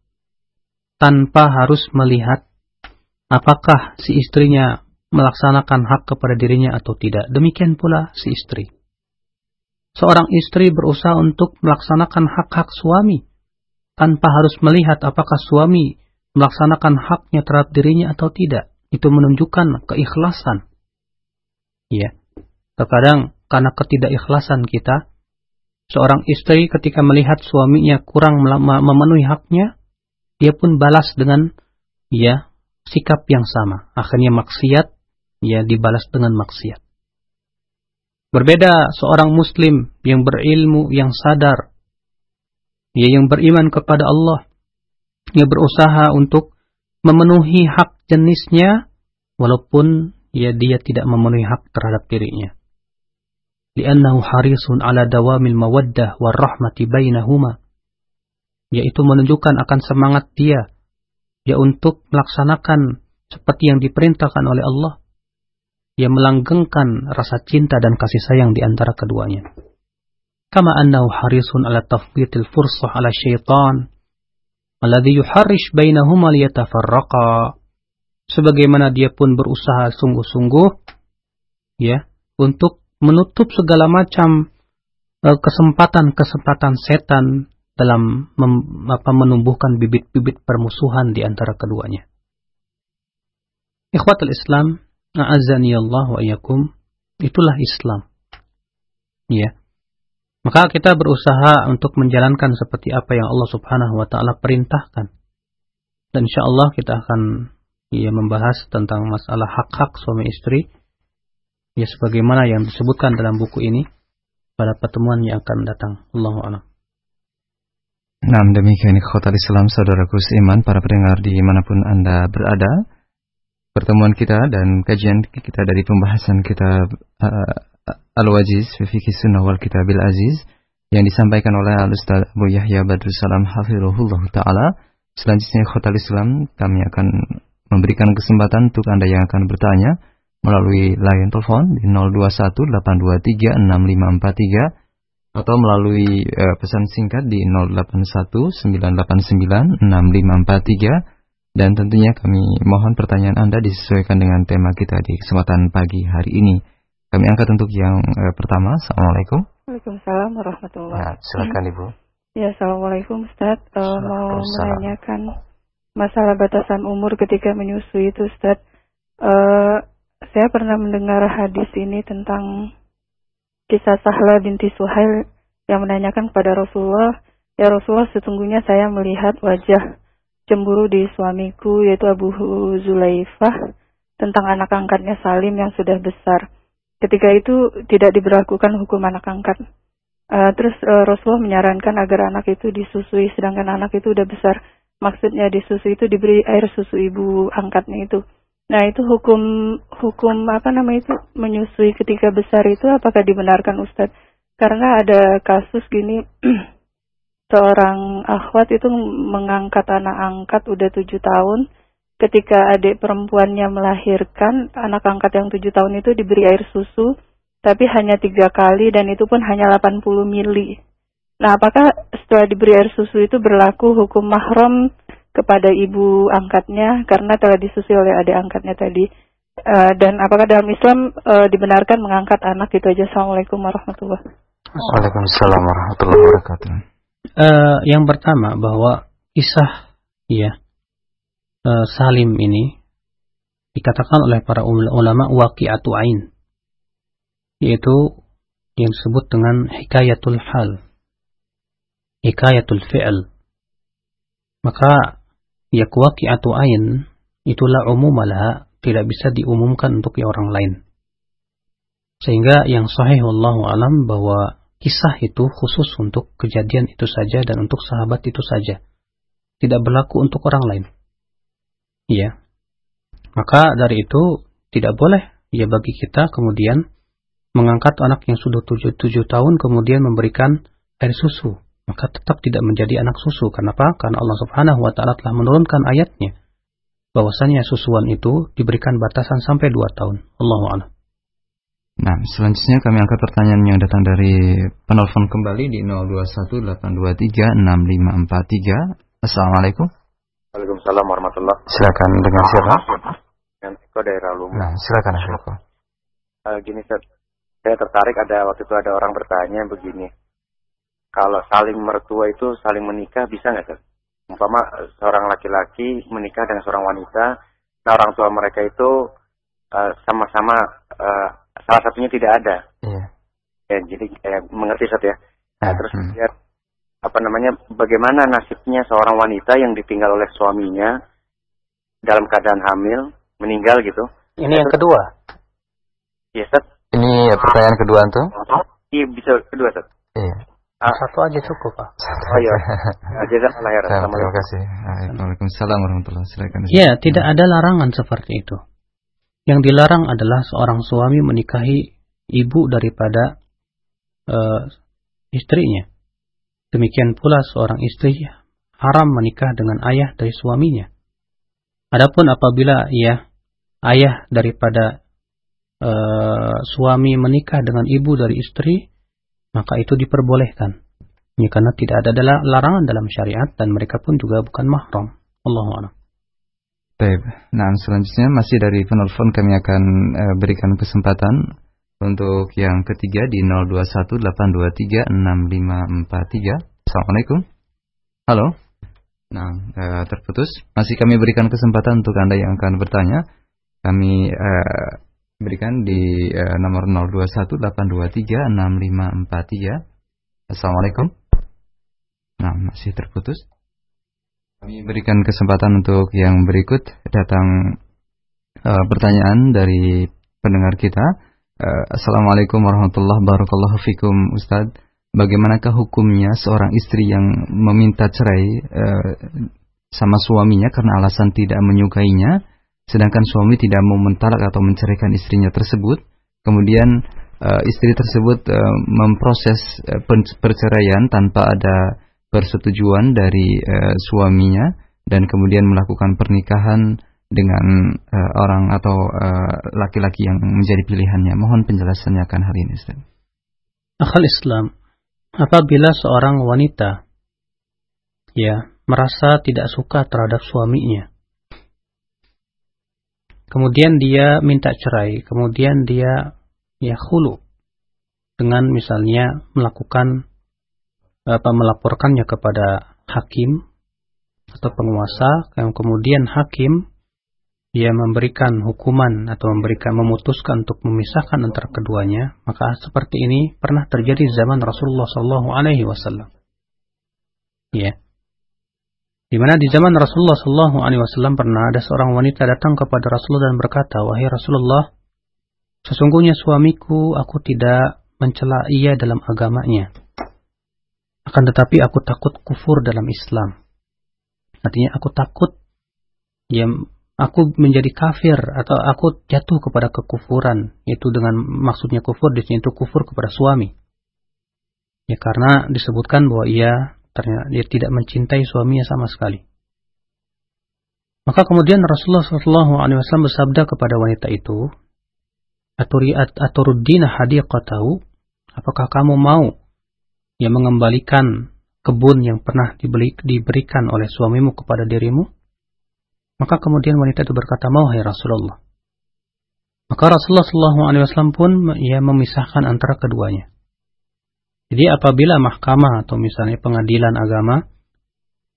Tanpa harus melihat apakah si istrinya melaksanakan hak kepada dirinya atau tidak. Demikian pula si istri. Seorang istri berusaha untuk melaksanakan hak-hak suami tanpa harus melihat apakah suami melaksanakan haknya terhadap dirinya atau tidak. Itu menunjukkan keikhlasan. Ya. Terkadang karena ketidakikhlasan kita, seorang istri ketika melihat suaminya kurang memenuhi haknya, dia pun balas dengan ya sikap yang sama. Akhirnya maksiat, ya dibalas dengan maksiat. Berbeda seorang muslim yang berilmu, yang sadar, ya yang beriman kepada Allah, yang berusaha untuk memenuhi hak jenisnya, walaupun ya dia tidak memenuhi hak terhadap dirinya. Liannahu harisun ala dawamil mawaddah warahmati bainahuma. Yaitu menunjukkan akan semangat dia ya untuk melaksanakan seperti yang diperintahkan oleh Allah, ya melanggengkan rasa cinta dan kasih sayang di antara keduanya. Kama annahu harisun ala tafwitil fursah ala syaitan, alladhi yuharrish bainahuma liyatafarraqa. Sebagaimana dia pun berusaha sungguh-sungguh, ya, untuk menutup segala macam eh, kesempatan-kesempatan setan dalam mem, apa, menumbuhkan bibit-bibit permusuhan di antara keduanya. Ikhwatul Islam, a'azani Allah wa iyakum, itulah Islam. Ya. Maka kita berusaha untuk menjalankan seperti apa yang Allah Subhanahu wa taala perintahkan. Dan insya Allah kita akan ya membahas tentang masalah hak-hak suami istri ya sebagaimana yang disebutkan dalam buku ini pada pertemuan yang akan datang. Allahu a'lam. Nah, demikian khotal Islam saudaraku seiman para pendengar di mana pun Anda berada. Pertemuan kita dan kajian kita dari pembahasan kita uh, Al-Wajiz Fikih Sunnah wal Kitabil Aziz yang disampaikan oleh Al-Ustaz Abu Yahya Badrul Salam Hafirullah Ta'ala. Selanjutnya khotal Islam kami akan memberikan kesempatan untuk Anda yang akan bertanya melalui line telepon di 021 823 6543 atau melalui uh, pesan singkat di 0819896543 dan tentunya kami mohon pertanyaan Anda disesuaikan dengan tema kita di kesempatan pagi hari ini. Kami angkat untuk yang uh, pertama. Assalamualaikum. Waalaikumsalam warahmatullahi wabarakatuh. Ya, silakan Ibu. Ya, Assalamualaikum Ustaz. Uh, mau menanyakan masalah batasan umur ketika menyusui itu Ustaz. Uh, saya pernah mendengar hadis ini tentang kisah Sahla binti Suhail yang menanyakan kepada Rasulullah, Ya Rasulullah sesungguhnya saya melihat wajah cemburu di suamiku yaitu Abu Zulaifah tentang anak angkatnya Salim yang sudah besar. Ketika itu tidak diberlakukan hukum anak angkat. Uh, terus uh, Rasulullah menyarankan agar anak itu disusui sedangkan anak itu udah besar. Maksudnya disusui itu diberi air susu ibu angkatnya itu. Nah itu hukum hukum apa namanya itu menyusui ketika besar itu apakah dibenarkan Ustadz? Karena ada kasus gini seorang akhwat itu mengangkat anak angkat udah tujuh tahun. Ketika adik perempuannya melahirkan anak angkat yang tujuh tahun itu diberi air susu, tapi hanya tiga kali dan itu pun hanya 80 mili. Nah, apakah setelah diberi air susu itu berlaku hukum mahram kepada ibu angkatnya karena telah disusui oleh adik angkatnya tadi. Uh, dan apakah dalam Islam uh, dibenarkan mengangkat anak itu aja? Assalamualaikum warahmatullahi wabarakatuh. Waalaikumsalam warahmatullahi wabarakatuh. Uh, yang pertama bahwa kisah ya uh, Salim ini dikatakan oleh para ulama waqi'atu ain yaitu yang disebut dengan hikayatul hal hikayatul fi'l maka ya waqi'atu ain itulah umumalah tidak bisa diumumkan untuk orang lain sehingga yang sahih wallahu alam bahwa kisah itu khusus untuk kejadian itu saja dan untuk sahabat itu saja tidak berlaku untuk orang lain Iya. Maka dari itu tidak boleh ya bagi kita kemudian mengangkat anak yang sudah tujuh, tujuh tahun kemudian memberikan air susu. Maka tetap tidak menjadi anak susu. Kenapa? Karena Allah subhanahu wa ta'ala telah menurunkan ayatnya. Bahwasanya susuan itu diberikan batasan sampai dua tahun. Allahu a'lam. Nah, selanjutnya kami angkat pertanyaan yang datang dari penelpon kembali di 0218236543. Assalamualaikum. Waalaikumsalam warahmatullah. Silakan dengan siapa? Dengan Eko daerah Lumu. Nah, silakan Eko. Uh, gini, Seth. saya tertarik ada waktu itu ada orang bertanya begini. Kalau saling mertua itu saling menikah bisa nggak, Seth? Umpama seorang laki-laki menikah dengan seorang wanita, nah orang tua mereka itu eh, sama-sama uh, salah satunya tidak ada. Iya. Ya, jadi eh, mengerti Seth ya. Nah, Ah, terus hmm. lihat apa namanya bagaimana nasibnya seorang wanita yang ditinggal oleh suaminya dalam keadaan hamil meninggal gitu Ini yang kedua. ya Seth Ini pertanyaan kedua antum? iya bisa kedua Iya. Ah. Satu aja cukup, Pak. oh iya jazakallah khairan. Ya, terima kasih. Waalaikumsalam warahmatullahi Silakan. Ya, tidak ada larangan seperti itu. Yang dilarang adalah seorang suami menikahi ibu daripada eh, istrinya. Demikian pula seorang istri haram menikah dengan ayah dari suaminya. Adapun apabila ia ayah daripada eh, suami menikah dengan ibu dari istri, maka itu diperbolehkan. Ya, karena tidak ada larangan dalam syariat dan mereka pun juga bukan mahram. Allahu a'lam. Baik. Nah, selanjutnya masih dari penelpon kami akan eh, berikan kesempatan untuk yang ketiga di 0218236543. Assalamualaikum. Halo. Nah, eh, terputus. Masih kami berikan kesempatan untuk Anda yang akan bertanya. Kami eh, berikan di eh, nomor 0218236543. Assalamualaikum. Nah, masih terputus. Kami berikan kesempatan untuk yang berikut datang eh, pertanyaan dari pendengar kita. Eh, Assalamualaikum warahmatullahi wabarakatuh. Fikum Ustadz. Bagaimanakah hukumnya seorang istri yang meminta cerai eh, sama suaminya karena alasan tidak menyukainya, sedangkan suami tidak mau mentalak atau menceraikan istrinya tersebut, kemudian eh, istri tersebut eh, memproses pen- perceraian tanpa ada persetujuan dari eh, suaminya dan kemudian melakukan pernikahan dengan eh, orang atau laki-laki yang menjadi pilihannya. Mohon penjelasannya akan hal ini, Ustaz. Akal Islam, apabila seorang wanita ya merasa tidak suka terhadap suaminya, kemudian dia minta cerai, kemudian dia ya hulu dengan misalnya melakukan apa melaporkannya kepada hakim atau penguasa, yang kemudian hakim dia memberikan hukuman atau memberikan memutuskan untuk memisahkan antara keduanya, maka seperti ini pernah terjadi zaman Rasulullah Shallallahu Alaihi Wasallam. Ya, di mana di zaman Rasulullah Shallallahu Alaihi Wasallam pernah ada seorang wanita datang kepada Rasulullah dan berkata, wahai Rasulullah, sesungguhnya suamiku aku tidak mencela ia dalam agamanya, akan tetapi aku takut kufur dalam Islam. Artinya aku takut ya aku menjadi kafir atau aku jatuh kepada kekufuran. Itu dengan maksudnya kufur di sini itu kufur kepada suami. Ya karena disebutkan bahwa ia ternyata dia tidak mencintai suaminya sama sekali maka kemudian Rasulullah Wasallam bersabda kepada wanita itu aturiat aturuddina hadiqatahu apakah kamu mau ya mengembalikan kebun yang pernah dibeli, diberikan oleh suamimu kepada dirimu maka kemudian wanita itu berkata, mau hai Rasulullah. Maka Rasulullah Wasallam pun ia memisahkan antara keduanya. Jadi apabila mahkamah atau misalnya pengadilan agama,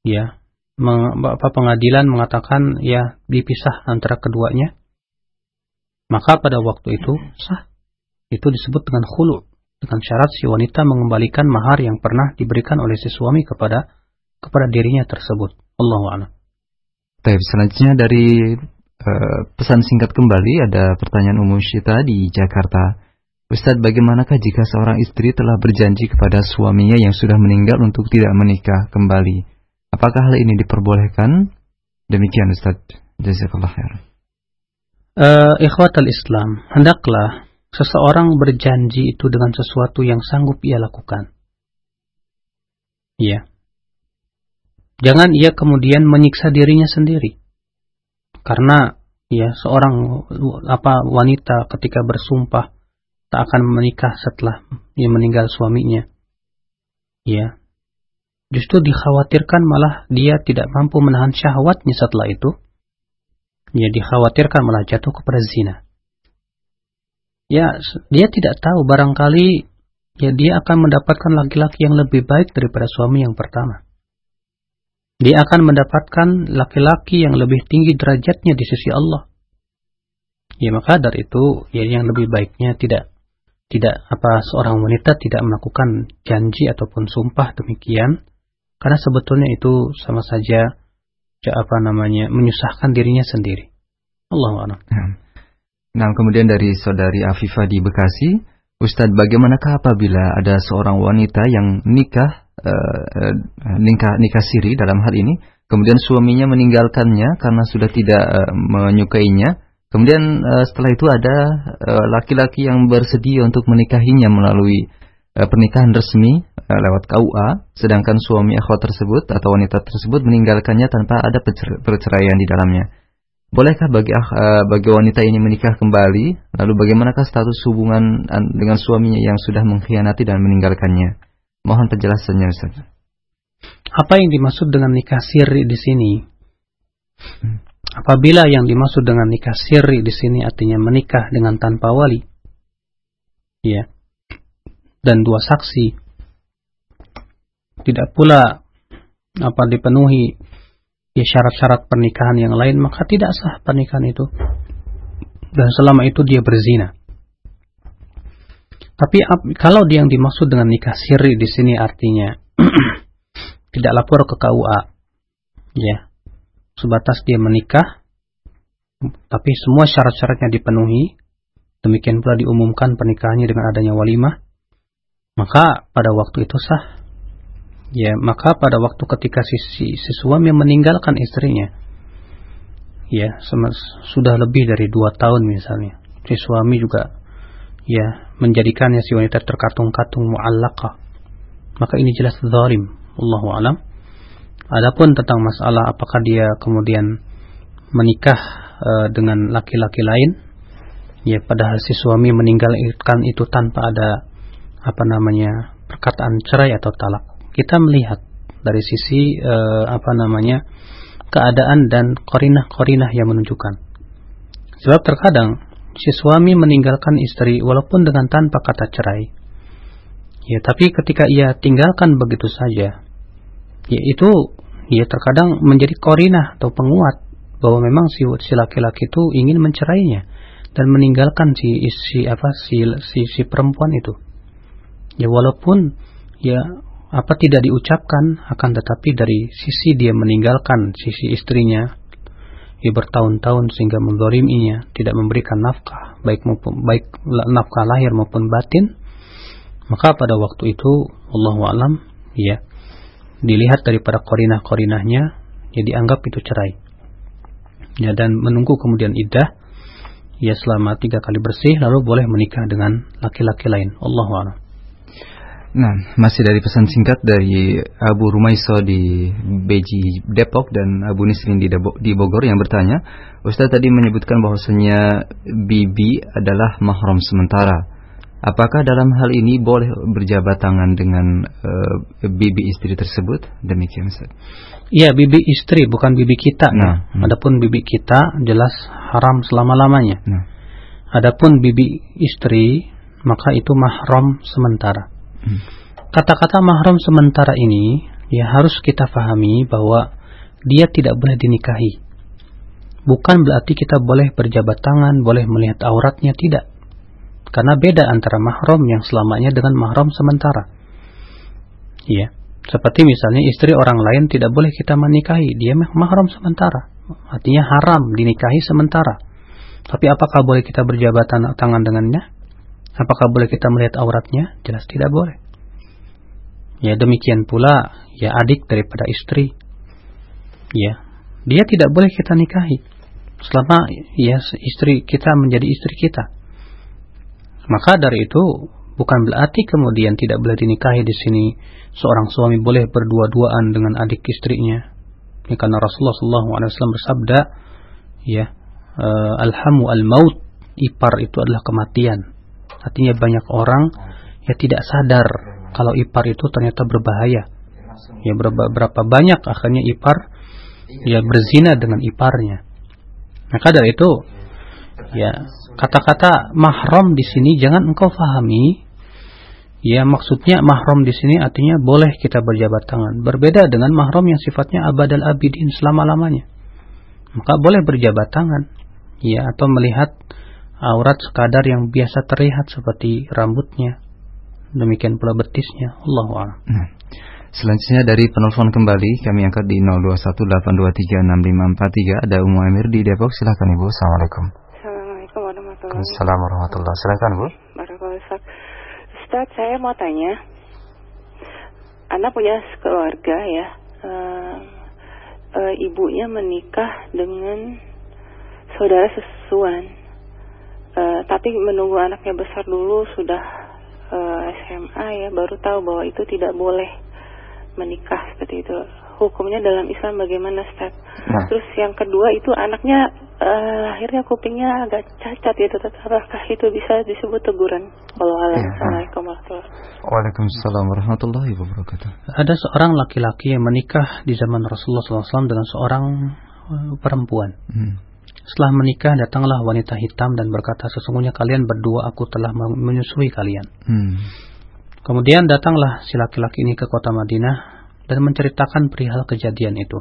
ya, meng, apa pengadilan mengatakan ya dipisah antara keduanya, maka pada waktu itu sah. Itu disebut dengan khulu, dengan syarat si wanita mengembalikan mahar yang pernah diberikan oleh si suami kepada kepada dirinya tersebut. Allahu a'lam. Baik, selanjutnya dari uh, pesan singkat kembali ada pertanyaan umum Syita di Jakarta. Ustadz, bagaimanakah jika seorang istri telah berjanji kepada suaminya yang sudah meninggal untuk tidak menikah kembali? Apakah hal ini diperbolehkan? Demikian Ustadz. Jazakallah khair. Uh, ikhwatal Islam, hendaklah seseorang berjanji itu dengan sesuatu yang sanggup ia lakukan. Iya. Jangan ia kemudian menyiksa dirinya sendiri. Karena ya seorang apa wanita ketika bersumpah tak akan menikah setelah ia meninggal suaminya. Ya. Justru dikhawatirkan malah dia tidak mampu menahan syahwatnya setelah itu. Ya dikhawatirkan malah jatuh kepada zina ya dia tidak tahu barangkali ya dia akan mendapatkan laki-laki yang lebih baik daripada suami yang pertama. Dia akan mendapatkan laki-laki yang lebih tinggi derajatnya di sisi Allah. Ya maka dari itu ya yang lebih baiknya tidak tidak apa seorang wanita tidak melakukan janji ataupun sumpah demikian karena sebetulnya itu sama saja apa namanya menyusahkan dirinya sendiri. Allah Nah, kemudian dari saudari Afifah di Bekasi, Ustadz, bagaimanakah apabila ada seorang wanita yang nikah, uh, nikah, nikah siri dalam hal ini, kemudian suaminya meninggalkannya karena sudah tidak uh, menyukainya, kemudian uh, setelah itu ada laki-laki uh, yang bersedia untuk menikahinya melalui uh, pernikahan resmi uh, lewat KUA, sedangkan suami akhwat tersebut atau wanita tersebut meninggalkannya tanpa ada perceraian di dalamnya. Bolehkah bagi uh, bagi wanita ini menikah kembali? Lalu bagaimanakah status hubungan dengan suaminya yang sudah mengkhianati dan meninggalkannya? Mohon penjelasannya Ustaz. Apa yang dimaksud dengan nikah siri di sini? Hmm. Apabila yang dimaksud dengan nikah siri di sini artinya menikah dengan tanpa wali, ya, dan dua saksi, tidak pula apa dipenuhi ya syarat-syarat pernikahan yang lain maka tidak sah pernikahan itu. Dan selama itu dia berzina. Tapi kalau yang dimaksud dengan nikah siri di sini artinya tidak lapor ke KUA ya sebatas dia menikah tapi semua syarat-syaratnya dipenuhi demikian pula diumumkan pernikahannya dengan adanya walimah maka pada waktu itu sah. Ya maka pada waktu ketika si, si, si suami meninggalkan istrinya ya sudah lebih dari dua tahun misalnya si suami juga ya menjadikannya si wanita terkatung-katung mu'allaqah maka ini jelas zalim. Allahu alam adapun tentang masalah apakah dia kemudian menikah uh, dengan laki-laki lain ya padahal si suami meninggalkan itu tanpa ada apa namanya perkataan cerai atau talak kita melihat dari sisi uh, apa namanya keadaan dan korinah-korinah yang menunjukkan. Sebab terkadang si suami meninggalkan istri walaupun dengan tanpa kata cerai. Ya, tapi ketika ia tinggalkan begitu saja, ya itu ya terkadang menjadi korinah atau penguat bahwa memang si si laki-laki itu ingin mencerainya dan meninggalkan si si apa si si, si perempuan itu. Ya walaupun ya apa tidak diucapkan akan tetapi dari sisi dia meninggalkan sisi istrinya ia bertahun-tahun sehingga mendoriminya tidak memberikan nafkah baik maupun baik nafkah lahir maupun batin maka pada waktu itu Allah alam ya dilihat daripada korinah-korinahnya ya dianggap itu cerai. Ya dan menunggu kemudian idah ya selama tiga kali bersih lalu boleh menikah dengan laki-laki lain. Allah alam. Nah, masih dari pesan singkat dari Abu Rumaiso di Beji Depok dan Abu Nisrin di, di Bogor yang bertanya, Ustaz tadi menyebutkan bahwasanya bibi adalah mahram sementara. Apakah dalam hal ini boleh berjabat tangan dengan uh, bibi istri tersebut? Demikian Ustaz. Iya, bibi istri bukan bibi kita. Nah, hmm. adapun bibi kita jelas haram selama-lamanya. Nah. Adapun bibi istri maka itu mahram sementara. Kata-kata mahram sementara ini ya harus kita pahami bahwa dia tidak boleh dinikahi. bukan berarti kita boleh berjabat tangan, boleh melihat auratnya, tidak. Karena beda antara mahram yang selamanya dengan mahram sementara. Iya. Seperti misalnya istri orang lain tidak boleh kita menikahi, dia mahram sementara. Artinya haram dinikahi sementara. Tapi apakah boleh kita berjabat tangan dengannya? Apakah boleh kita melihat auratnya? Jelas tidak boleh. Ya demikian pula ya adik daripada istri. Ya, dia tidak boleh kita nikahi selama ya istri kita menjadi istri kita. Maka dari itu bukan berarti kemudian tidak boleh dinikahi di sini seorang suami boleh berdua-duaan dengan adik istrinya. Ya, karena Rasulullah SAW bersabda, ya, uh, alhamu al-maut, ipar itu adalah kematian. Artinya banyak orang ya tidak sadar kalau ipar itu ternyata berbahaya. Ya berapa, berapa banyak akhirnya ipar ya berzina dengan iparnya. Maka dari itu ya kata-kata mahram di sini jangan engkau fahami ya maksudnya mahram di sini artinya boleh kita berjabat tangan. Berbeda dengan mahram yang sifatnya abadal abidin selama-lamanya. Maka boleh berjabat tangan ya atau melihat aurat sekadar yang biasa terlihat seperti rambutnya. Demikian pula betisnya. Allahu. Nah. Selanjutnya dari penelpon kembali kami angkat di 0218236543 ada Umu Amir di Depok silakan Ibu. Assalamualaikum Assalamualaikum warahmatullahi Silakan Bu. Ustaz, saya mau tanya. Anak punya keluarga ya. Uh, uh, ibunya menikah dengan saudara sesuan. Uh, tapi menunggu anaknya besar dulu sudah uh, SMA ya baru tahu bahwa itu tidak boleh menikah seperti itu. Hukumnya dalam Islam bagaimana, Ustaz? Nah. Terus yang kedua itu anaknya uh, lahirnya kupingnya agak cacat gitu, apakah itu bisa disebut teguran? Kalau ya. Assalamualaikum warahmatullahi wabarakatuh. Waalaikumsalam warahmatullahi wabarakatuh. Ada seorang laki-laki yang menikah di zaman Rasulullah SAW dengan seorang uh, perempuan. Hmm. Setelah menikah datanglah wanita hitam dan berkata sesungguhnya kalian berdua aku telah menyusui kalian. Hmm. Kemudian datanglah si laki-laki ini ke kota Madinah dan menceritakan perihal kejadian itu.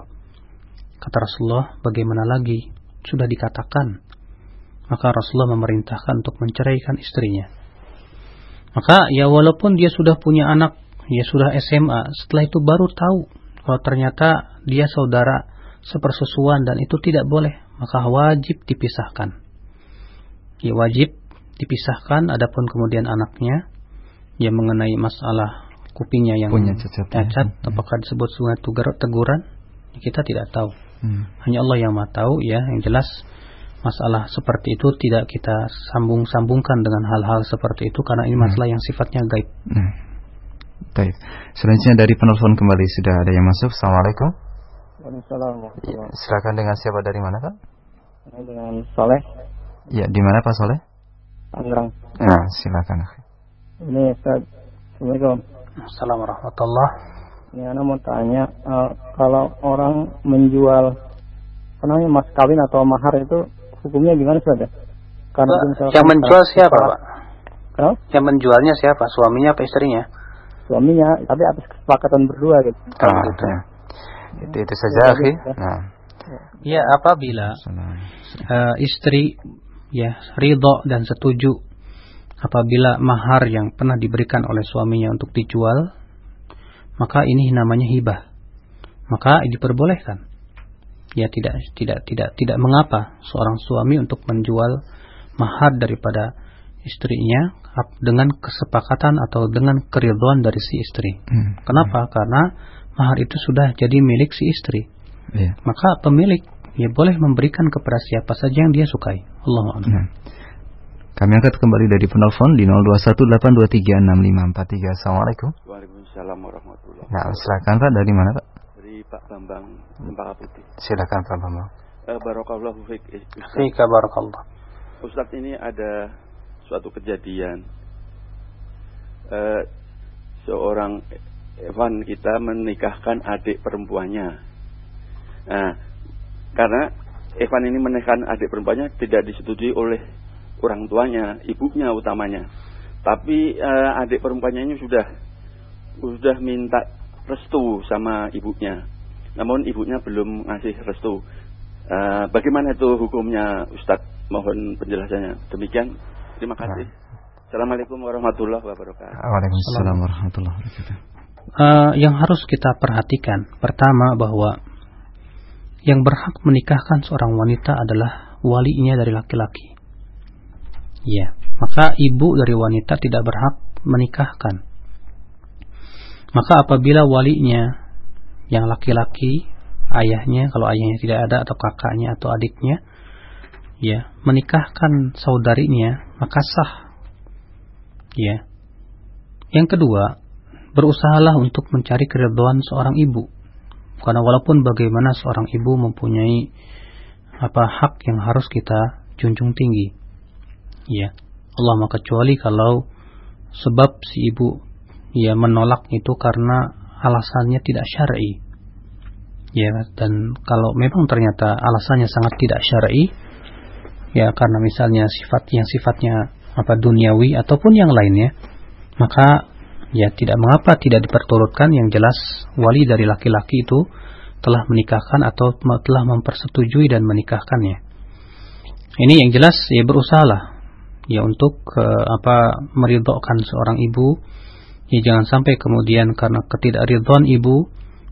Kata Rasulullah, bagaimana lagi? Sudah dikatakan. Maka Rasulullah memerintahkan untuk menceraikan istrinya. Maka ya walaupun dia sudah punya anak, dia sudah SMA, setelah itu baru tahu kalau ternyata dia saudara sepersusuan dan itu tidak boleh, maka wajib dipisahkan. Ya wajib dipisahkan adapun kemudian anaknya yang mengenai masalah kupingnya yang Punya cacat, ya. cacat ya. apakah disebut sungai teguran kita tidak tahu hmm. hanya Allah yang maha tahu ya yang jelas masalah seperti itu tidak kita sambung-sambungkan dengan hal-hal seperti itu karena ini hmm. masalah hmm. yang sifatnya gaib. Hmm. Baik. Selanjutnya dari penelpon kembali sudah ada yang masuk. Assalamualaikum. Waalaikumsalam. Ya, silakan dengan siapa dari mana Pak? Dengan Soleh. Ya, di mana Pak Soleh? Tangerang. Nah, silakan. Ini Ustaz. Assalamualaikum. Assalamualaikum warahmatullahi Ini Anda mau tanya, uh, kalau orang menjual apa namanya mas kawin atau mahar itu hukumnya gimana Ustaz ya? Karena yang menjual siapa Pak? Kenapa? Yang menjualnya siapa? Suaminya apa istrinya? Suaminya, tapi atas kesepakatan berdua gitu. Ah, gitu. Ya. Itu itu saja, ya, akhi. Nah. Ya, apabila uh, istri ya ridho dan setuju apabila mahar yang pernah diberikan oleh suaminya untuk dijual, maka ini namanya hibah. Maka diperbolehkan. Ya tidak tidak tidak tidak mengapa seorang suami untuk menjual mahar daripada istrinya dengan kesepakatan atau dengan keridhaan dari si istri. Hmm. Kenapa? Hmm. Karena mahar itu sudah jadi milik si istri. Yeah. Maka pemilik ya boleh memberikan kepada siapa saja yang dia sukai. Allah hmm. Kami angkat kembali dari penelpon di 0218236543. Assalamualaikum. Waalaikumsalam warahmatullahi Nah, silakan Pak. Dari mana Pak? Dari Pak Bambang, Cempaka Putih. Silakan Pak Bambang. Uh, Barakallahu fiik. Fika barakallah. Ustaz ini ada suatu kejadian. Uh, seorang Evan kita menikahkan adik perempuannya. Nah, karena Evan ini menikahkan adik perempuannya tidak disetujui oleh orang tuanya, ibunya utamanya. Tapi uh, adik perempuannya ini sudah sudah minta restu sama ibunya. Namun ibunya belum ngasih restu. Uh, bagaimana itu hukumnya Ustadz? Mohon penjelasannya. Demikian. Terima kasih. Assalamualaikum warahmatullahi wabarakatuh. Waalaikumsalam warahmatullahi wabarakatuh. Uh, yang harus kita perhatikan pertama bahwa yang berhak menikahkan seorang wanita adalah walinya dari laki-laki. Ya, maka ibu dari wanita tidak berhak menikahkan. Maka apabila walinya yang laki-laki, ayahnya, kalau ayahnya tidak ada atau kakaknya atau adiknya, ya, menikahkan saudarinya, maka sah. Ya. Yang kedua, berusahalah untuk mencari keriduan seorang ibu. Karena walaupun bagaimana seorang ibu mempunyai apa hak yang harus kita junjung tinggi. Ya. Allah maka kecuali kalau sebab si ibu ya menolak itu karena alasannya tidak syar'i. Ya, dan kalau memang ternyata alasannya sangat tidak syar'i, ya karena misalnya sifat yang sifatnya apa duniawi ataupun yang lainnya, maka ya tidak mengapa tidak diperturutkan yang jelas wali dari laki-laki itu telah menikahkan atau telah mempersetujui dan menikahkannya. Ini yang jelas ya berusahalah ya untuk uh, apa meridokkan seorang ibu ya jangan sampai kemudian karena ketidakridhoan ibu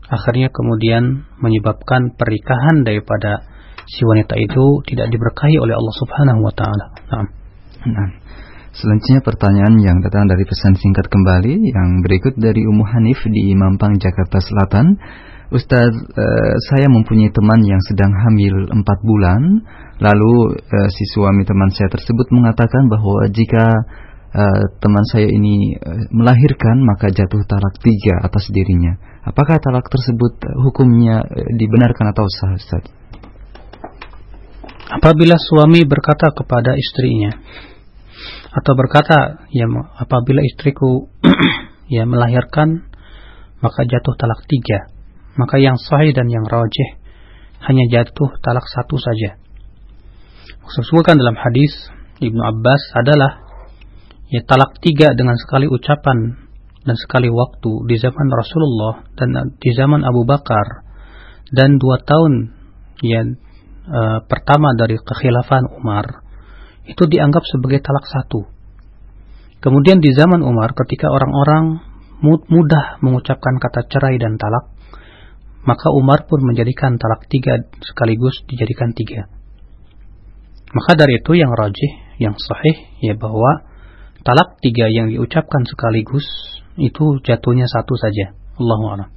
akhirnya kemudian menyebabkan pernikahan daripada si wanita itu tidak diberkahi oleh Allah Subhanahu wa taala. Nah. nah. Selanjutnya pertanyaan yang datang dari pesan singkat kembali yang berikut dari Ummu Hanif di Mampang, Jakarta Selatan. Ustaz, uh, saya mempunyai teman yang sedang hamil empat bulan. Lalu uh, si suami teman saya tersebut mengatakan bahwa jika uh, teman saya ini uh, melahirkan maka jatuh talak tiga atas dirinya. Apakah talak tersebut hukumnya uh, dibenarkan atau sah, Ustaz? Apabila suami berkata kepada istrinya, atau berkata ya apabila istriku ya melahirkan maka jatuh talak tiga maka yang sahih dan yang rajih hanya jatuh talak satu saja sesuaikan dalam hadis Ibnu Abbas adalah ya talak tiga dengan sekali ucapan dan sekali waktu di zaman Rasulullah dan di zaman Abu Bakar dan dua tahun ya uh, pertama dari kekhilafan Umar itu dianggap sebagai talak satu. Kemudian di zaman Umar ketika orang-orang mudah mengucapkan kata cerai dan talak, maka Umar pun menjadikan talak tiga sekaligus dijadikan tiga. Maka dari itu yang rajih, yang sahih, ya bahwa talak tiga yang diucapkan sekaligus itu jatuhnya satu saja. Allahu a'lam.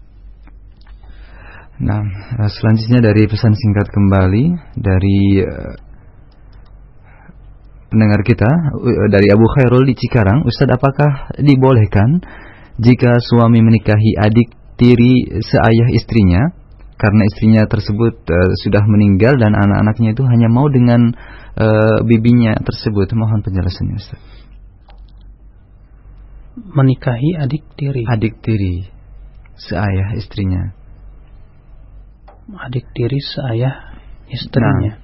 Nah, selanjutnya dari pesan singkat kembali dari uh, pendengar kita uh, dari Abu Khairul di Cikarang, Ustaz apakah dibolehkan jika suami menikahi adik tiri seayah istrinya karena istrinya tersebut sudah meninggal dan anak-anaknya itu hanya mau dengan bibinya tersebut. Mohon penjelasannya Ustaz. Menikahi adik tiri. Adik tiri seayah istrinya. Adik tiri seayah istrinya. Nah,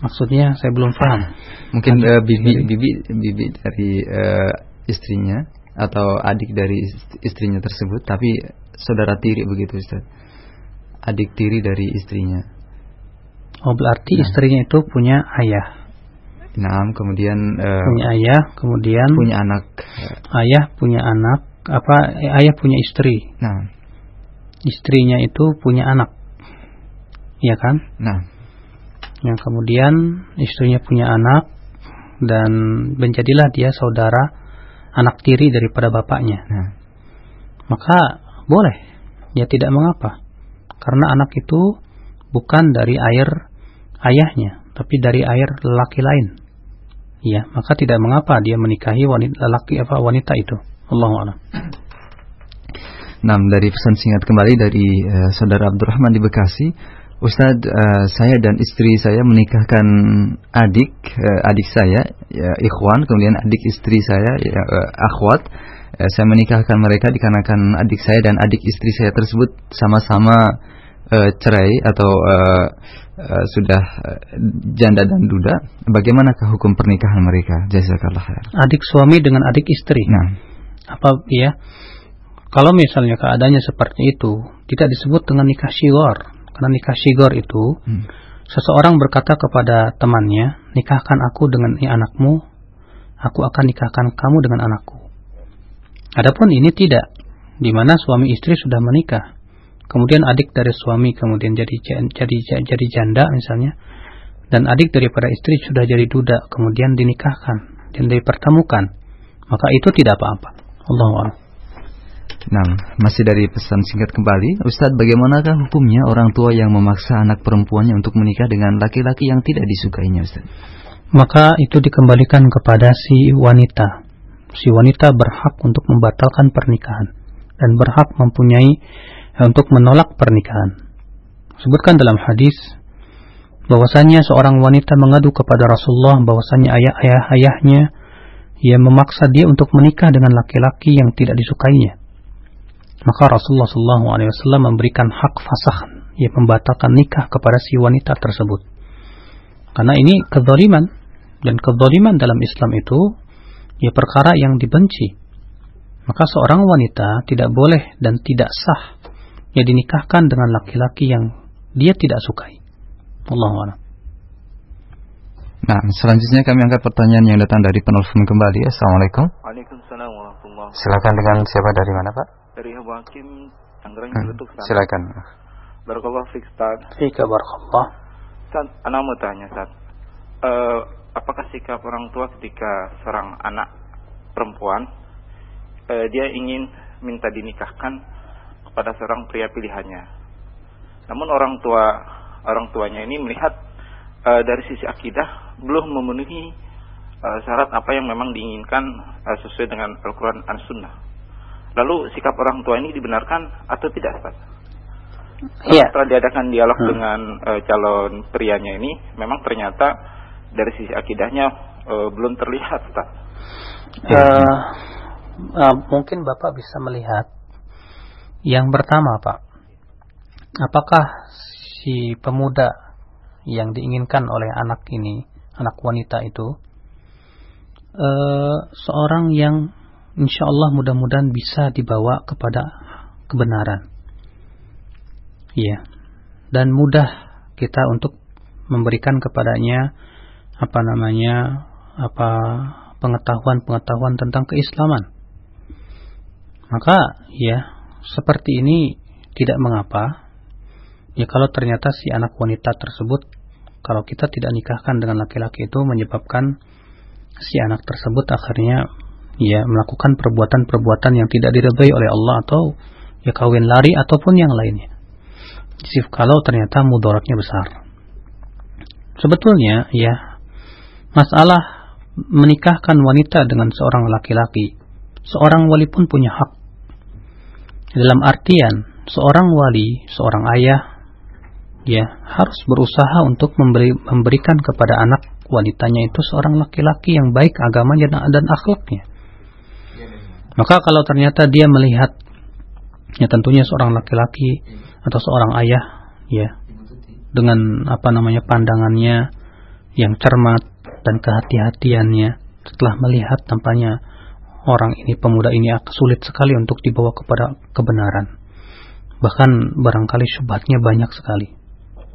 Maksudnya saya belum paham. Mungkin uh, bibi bibi bibi dari uh, istrinya atau adik dari istrinya tersebut, tapi saudara tiri begitu Ustaz. Adik tiri dari istrinya. Oh berarti nah. istrinya itu punya ayah. Nah, kemudian uh, punya ayah, kemudian punya anak. Ayah punya anak, apa ayah punya istri. Nah, istrinya itu punya anak. Iya kan? Nah, yang kemudian istrinya punya anak dan menjadilah dia saudara anak tiri daripada bapaknya. Nah. Maka boleh, ya tidak mengapa. Karena anak itu bukan dari air ayahnya, tapi dari air lelaki lain. Ya, maka tidak mengapa dia menikahi wanita lelaki apa wanita itu. Allahu a'lam. Nah, dari pesan singkat kembali dari uh, saudara Abdurrahman di Bekasi, Ustadz, uh, saya dan istri saya menikahkan adik uh, adik saya, ya, ikhwan, kemudian adik istri saya, ya, uh, akhwat. Saya menikahkan mereka dikarenakan adik saya dan adik istri saya tersebut sama-sama uh, cerai atau uh, uh, sudah uh, janda dan duda. Bagaimanakah hukum pernikahan mereka? Jazakallah khair. Adik suami dengan adik istri. Nah, apa ya? Kalau misalnya keadaannya seperti itu, tidak disebut dengan nikah syiwar Karena nikah shigor itu hmm. seseorang berkata kepada temannya, nikahkan aku dengan anakmu, aku akan nikahkan kamu dengan anakku. Adapun ini tidak, di mana suami istri sudah menikah, kemudian adik dari suami kemudian jadi jadi jadi janda misalnya, dan adik daripada istri sudah jadi duda, kemudian dinikahkan dan dipertemukan, maka itu tidak apa-apa. Allah Nah, masih dari pesan singkat kembali, Ustadz, bagaimanakah hukumnya orang tua yang memaksa anak perempuannya untuk menikah dengan laki-laki yang tidak disukainya, Ustadz? Maka itu dikembalikan kepada si wanita. Si wanita berhak untuk membatalkan pernikahan dan berhak mempunyai untuk menolak pernikahan. Sebutkan dalam hadis bahwasanya seorang wanita mengadu kepada Rasulullah bahwasanya ayah-ayah-ayahnya ia memaksa dia untuk menikah dengan laki-laki yang tidak disukainya. Maka Rasulullah SAW memberikan hak fasah, ia membatalkan nikah kepada si wanita tersebut. Karena ini kezaliman dan kezaliman dalam Islam itu ya perkara yang dibenci. Maka seorang wanita tidak boleh dan tidak sah ya dinikahkan dengan laki-laki yang dia tidak sukai. Allah Nah, selanjutnya kami angkat pertanyaan yang datang dari penelpon kembali. Assalamualaikum. Waalaikumsalam warahmatullahi Silakan dengan siapa dari mana, Pak? dari Abu Hakim Tangerang hmm. Silakan. Barakallah fik Ustaz. Fika barakallah. Ustaz, anak mau tanya Ustaz. Uh, apakah sikap orang tua ketika seorang anak perempuan uh, dia ingin minta dinikahkan kepada seorang pria pilihannya. Namun orang tua orang tuanya ini melihat uh, dari sisi akidah belum memenuhi uh, syarat apa yang memang diinginkan uh, sesuai dengan Al-Qur'an dan Sunnah. Lalu sikap orang tua ini dibenarkan atau tidak, Pak? Iya. Setelah diadakan dialog hmm. dengan uh, calon prianya ini, memang ternyata dari sisi akidahnya uh, belum terlihat, Pak. Uh, uh, mungkin Bapak bisa melihat yang pertama, Pak. Apakah si pemuda yang diinginkan oleh anak ini, anak wanita itu, uh, seorang yang insya Allah mudah-mudahan bisa dibawa kepada kebenaran. Iya. Dan mudah kita untuk memberikan kepadanya apa namanya apa pengetahuan-pengetahuan tentang keislaman. Maka ya seperti ini tidak mengapa. Ya kalau ternyata si anak wanita tersebut kalau kita tidak nikahkan dengan laki-laki itu menyebabkan si anak tersebut akhirnya ya melakukan perbuatan-perbuatan yang tidak diridhai oleh Allah atau ya kawin lari ataupun yang lainnya. Sif kalau ternyata mudaratnya besar. Sebetulnya ya masalah menikahkan wanita dengan seorang laki-laki, seorang wali pun punya hak. Dalam artian seorang wali, seorang ayah ya harus berusaha untuk memberi, memberikan kepada anak wanitanya itu seorang laki-laki yang baik agamanya dan akhlaknya. Maka kalau ternyata dia melihat ya tentunya seorang laki-laki atau seorang ayah ya dengan apa namanya pandangannya yang cermat dan kehati-hatiannya setelah melihat tampaknya orang ini pemuda ini sulit sekali untuk dibawa kepada kebenaran. Bahkan barangkali syubhatnya banyak sekali.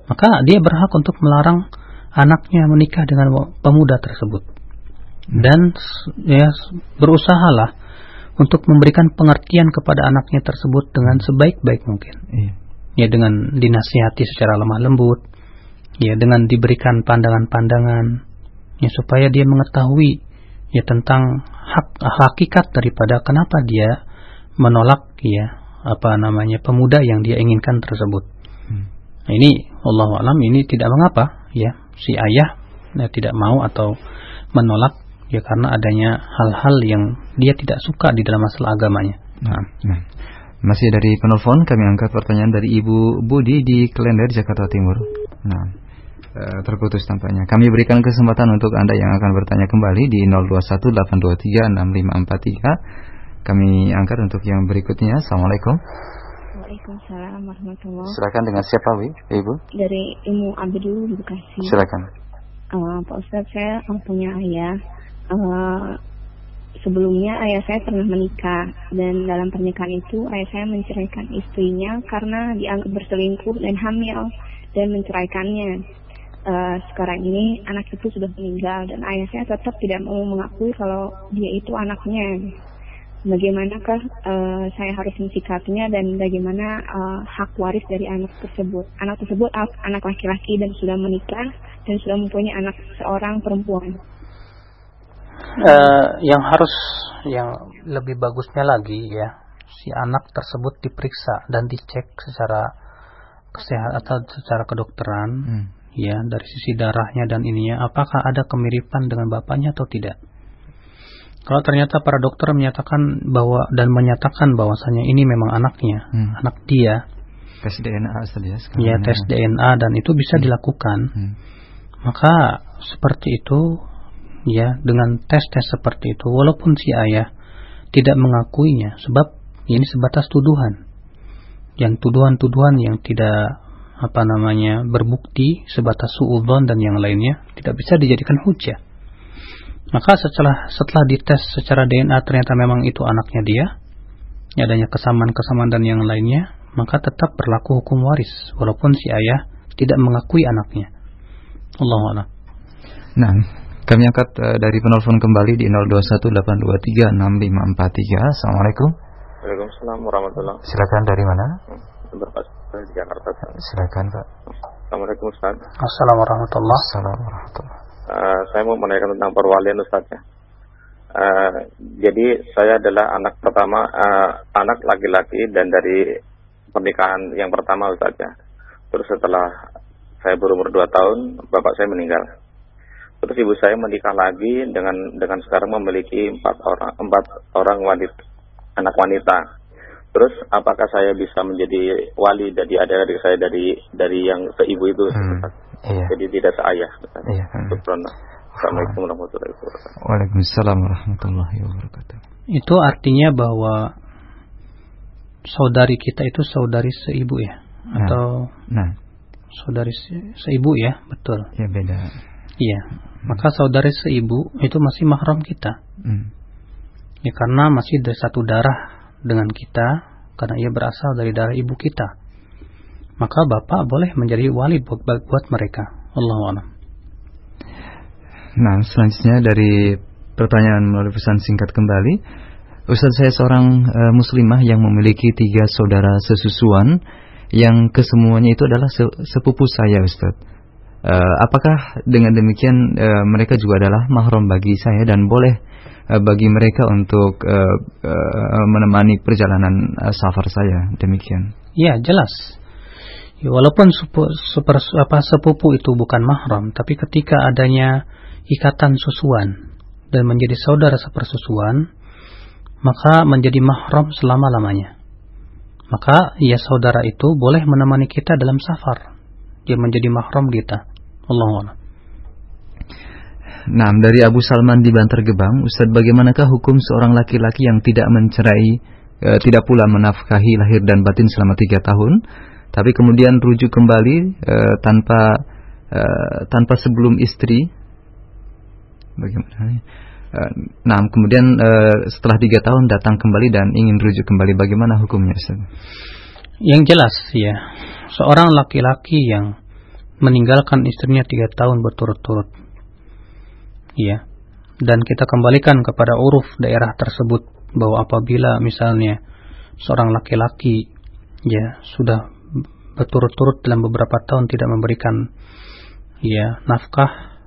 Maka dia berhak untuk melarang anaknya menikah dengan pemuda tersebut. Dan ya berusahalah untuk memberikan pengertian kepada anaknya tersebut dengan sebaik-baik mungkin. Iya. Ya dengan dinasihati secara lemah lembut, ya dengan diberikan pandangan-pandangan, ya supaya dia mengetahui ya tentang hak hakikat daripada kenapa dia menolak ya apa namanya pemuda yang dia inginkan tersebut. Hmm. Nah, ini Allah alam ini tidak mengapa ya si ayah ya, tidak mau atau menolak ya karena adanya hal-hal yang dia tidak suka di dalam masalah agamanya. Nah, nah. Masih dari penelpon kami angkat pertanyaan dari Ibu Budi di Klender Jakarta Timur. Nah, e, terputus tampaknya. Kami berikan kesempatan untuk Anda yang akan bertanya kembali di 0218236543. Kami angkat untuk yang berikutnya. Assalamualaikum. Waalaikumsalam warahmatullahi Silakan dengan siapa, Wi? Ibu? Dari Ibu Abdul Bekasi. Silakan. Uh, Pak Ustadz, saya punya ayah uh, sebelumnya ayah saya pernah menikah dan dalam pernikahan itu ayah saya menceraikan istrinya karena dianggap berselingkuh dan hamil dan menceraikannya. Uh, sekarang ini anak itu sudah meninggal dan ayah saya tetap tidak mau mengakui kalau dia itu anaknya. Bagaimanakah uh, saya harus mensikapinya dan bagaimana uh, hak waris dari anak tersebut? Anak tersebut anak laki-laki dan sudah menikah dan sudah mempunyai anak seorang perempuan. Uh, yang harus yang lebih bagusnya lagi ya si anak tersebut diperiksa dan dicek secara kesehatan atau secara kedokteran hmm. Ya dari sisi darahnya dan ininya apakah ada kemiripan dengan bapaknya atau tidak kalau ternyata para dokter menyatakan bahwa dan menyatakan bahwasanya ini memang anaknya, hmm. anak dia. Tes DNA ya. Ya, tes DNA dan itu bisa hmm. dilakukan. Hmm. Maka seperti itu ya dengan tes-tes seperti itu walaupun si ayah tidak mengakuinya sebab ini sebatas tuduhan. Yang tuduhan-tuduhan yang tidak apa namanya berbukti sebatas suudzon dan yang lainnya tidak bisa dijadikan hujah. Maka setelah setelah dites secara DNA ternyata memang itu anaknya dia, adanya kesamaan-kesamaan dan yang lainnya, maka tetap berlaku hukum waris walaupun si ayah tidak mengakui anaknya. Allah Allah. Nah, kami angkat uh, dari penelpon kembali di 0218236543. Assalamualaikum. Waalaikumsalam warahmatullahi Silakan dari mana? Berpas dari Jakarta. Silakan Pak. Assalamualaikum Ustaz. Assalamualaikum warahmatullahi wabarakatuh. Uh, saya mau menanyakan tentang perwalian Ustaz ya. Uh, jadi saya adalah anak pertama, uh, anak laki-laki dan dari pernikahan yang pertama Ustaz ya. Terus setelah saya berumur 2 tahun, bapak saya meninggal. Terus ibu saya menikah lagi dengan dengan sekarang memiliki empat orang empat orang wanita anak wanita. Terus apakah saya bisa menjadi wali dari adik-adik saya dari dari yang seibu itu? Hmm. Iya. Jadi tidak seayah. Iya. Assalamualaikum warahmatullahi wabarakatuh. Waalaikumsalam warahmatullahi wabarakatuh. Itu artinya bahwa saudari kita itu saudari seibu ya? Nah. Atau nah. saudari seibu ya? Betul. Ya beda. Iya. Hmm. Maka saudari seibu itu masih mahram kita. Hmm. Ya karena masih dari satu darah dengan kita karena ia berasal dari darah ibu kita maka bapak boleh menjadi wali buat, buat mereka. Allah. Nah, selanjutnya dari pertanyaan melalui pesan singkat kembali. Ustaz saya seorang uh, muslimah yang memiliki tiga saudara sesusuan yang kesemuanya itu adalah se sepupu saya Ustaz. Uh, apakah dengan demikian uh, mereka juga adalah mahram bagi saya dan boleh uh, bagi mereka untuk uh, uh, menemani perjalanan uh, safar saya demikian? Ya jelas Ya, walaupun sepu, super, apa, sepupu itu bukan mahram, tapi ketika adanya ikatan susuan dan menjadi saudara sepersusuan, maka menjadi mahram selama-lamanya. Maka ya saudara itu boleh menemani kita dalam safar. Dia menjadi mahram kita. Allah Nah, dari Abu Salman di Bantar Gebang, Ustadz bagaimanakah hukum seorang laki-laki yang tidak mencerai, e, tidak pula menafkahi lahir dan batin selama tiga tahun, tapi kemudian rujuk kembali uh, tanpa uh, tanpa sebelum istri? Bagaimana? Uh, nah kemudian uh, setelah tiga tahun datang kembali dan ingin rujuk kembali. Bagaimana hukumnya Ustaz? yang jelas ya seorang laki-laki yang meninggalkan istrinya tiga tahun berturut-turut. Ya dan kita kembalikan kepada uruf daerah tersebut bahwa apabila misalnya seorang laki-laki ya sudah berturut-turut dalam beberapa tahun tidak memberikan ya nafkah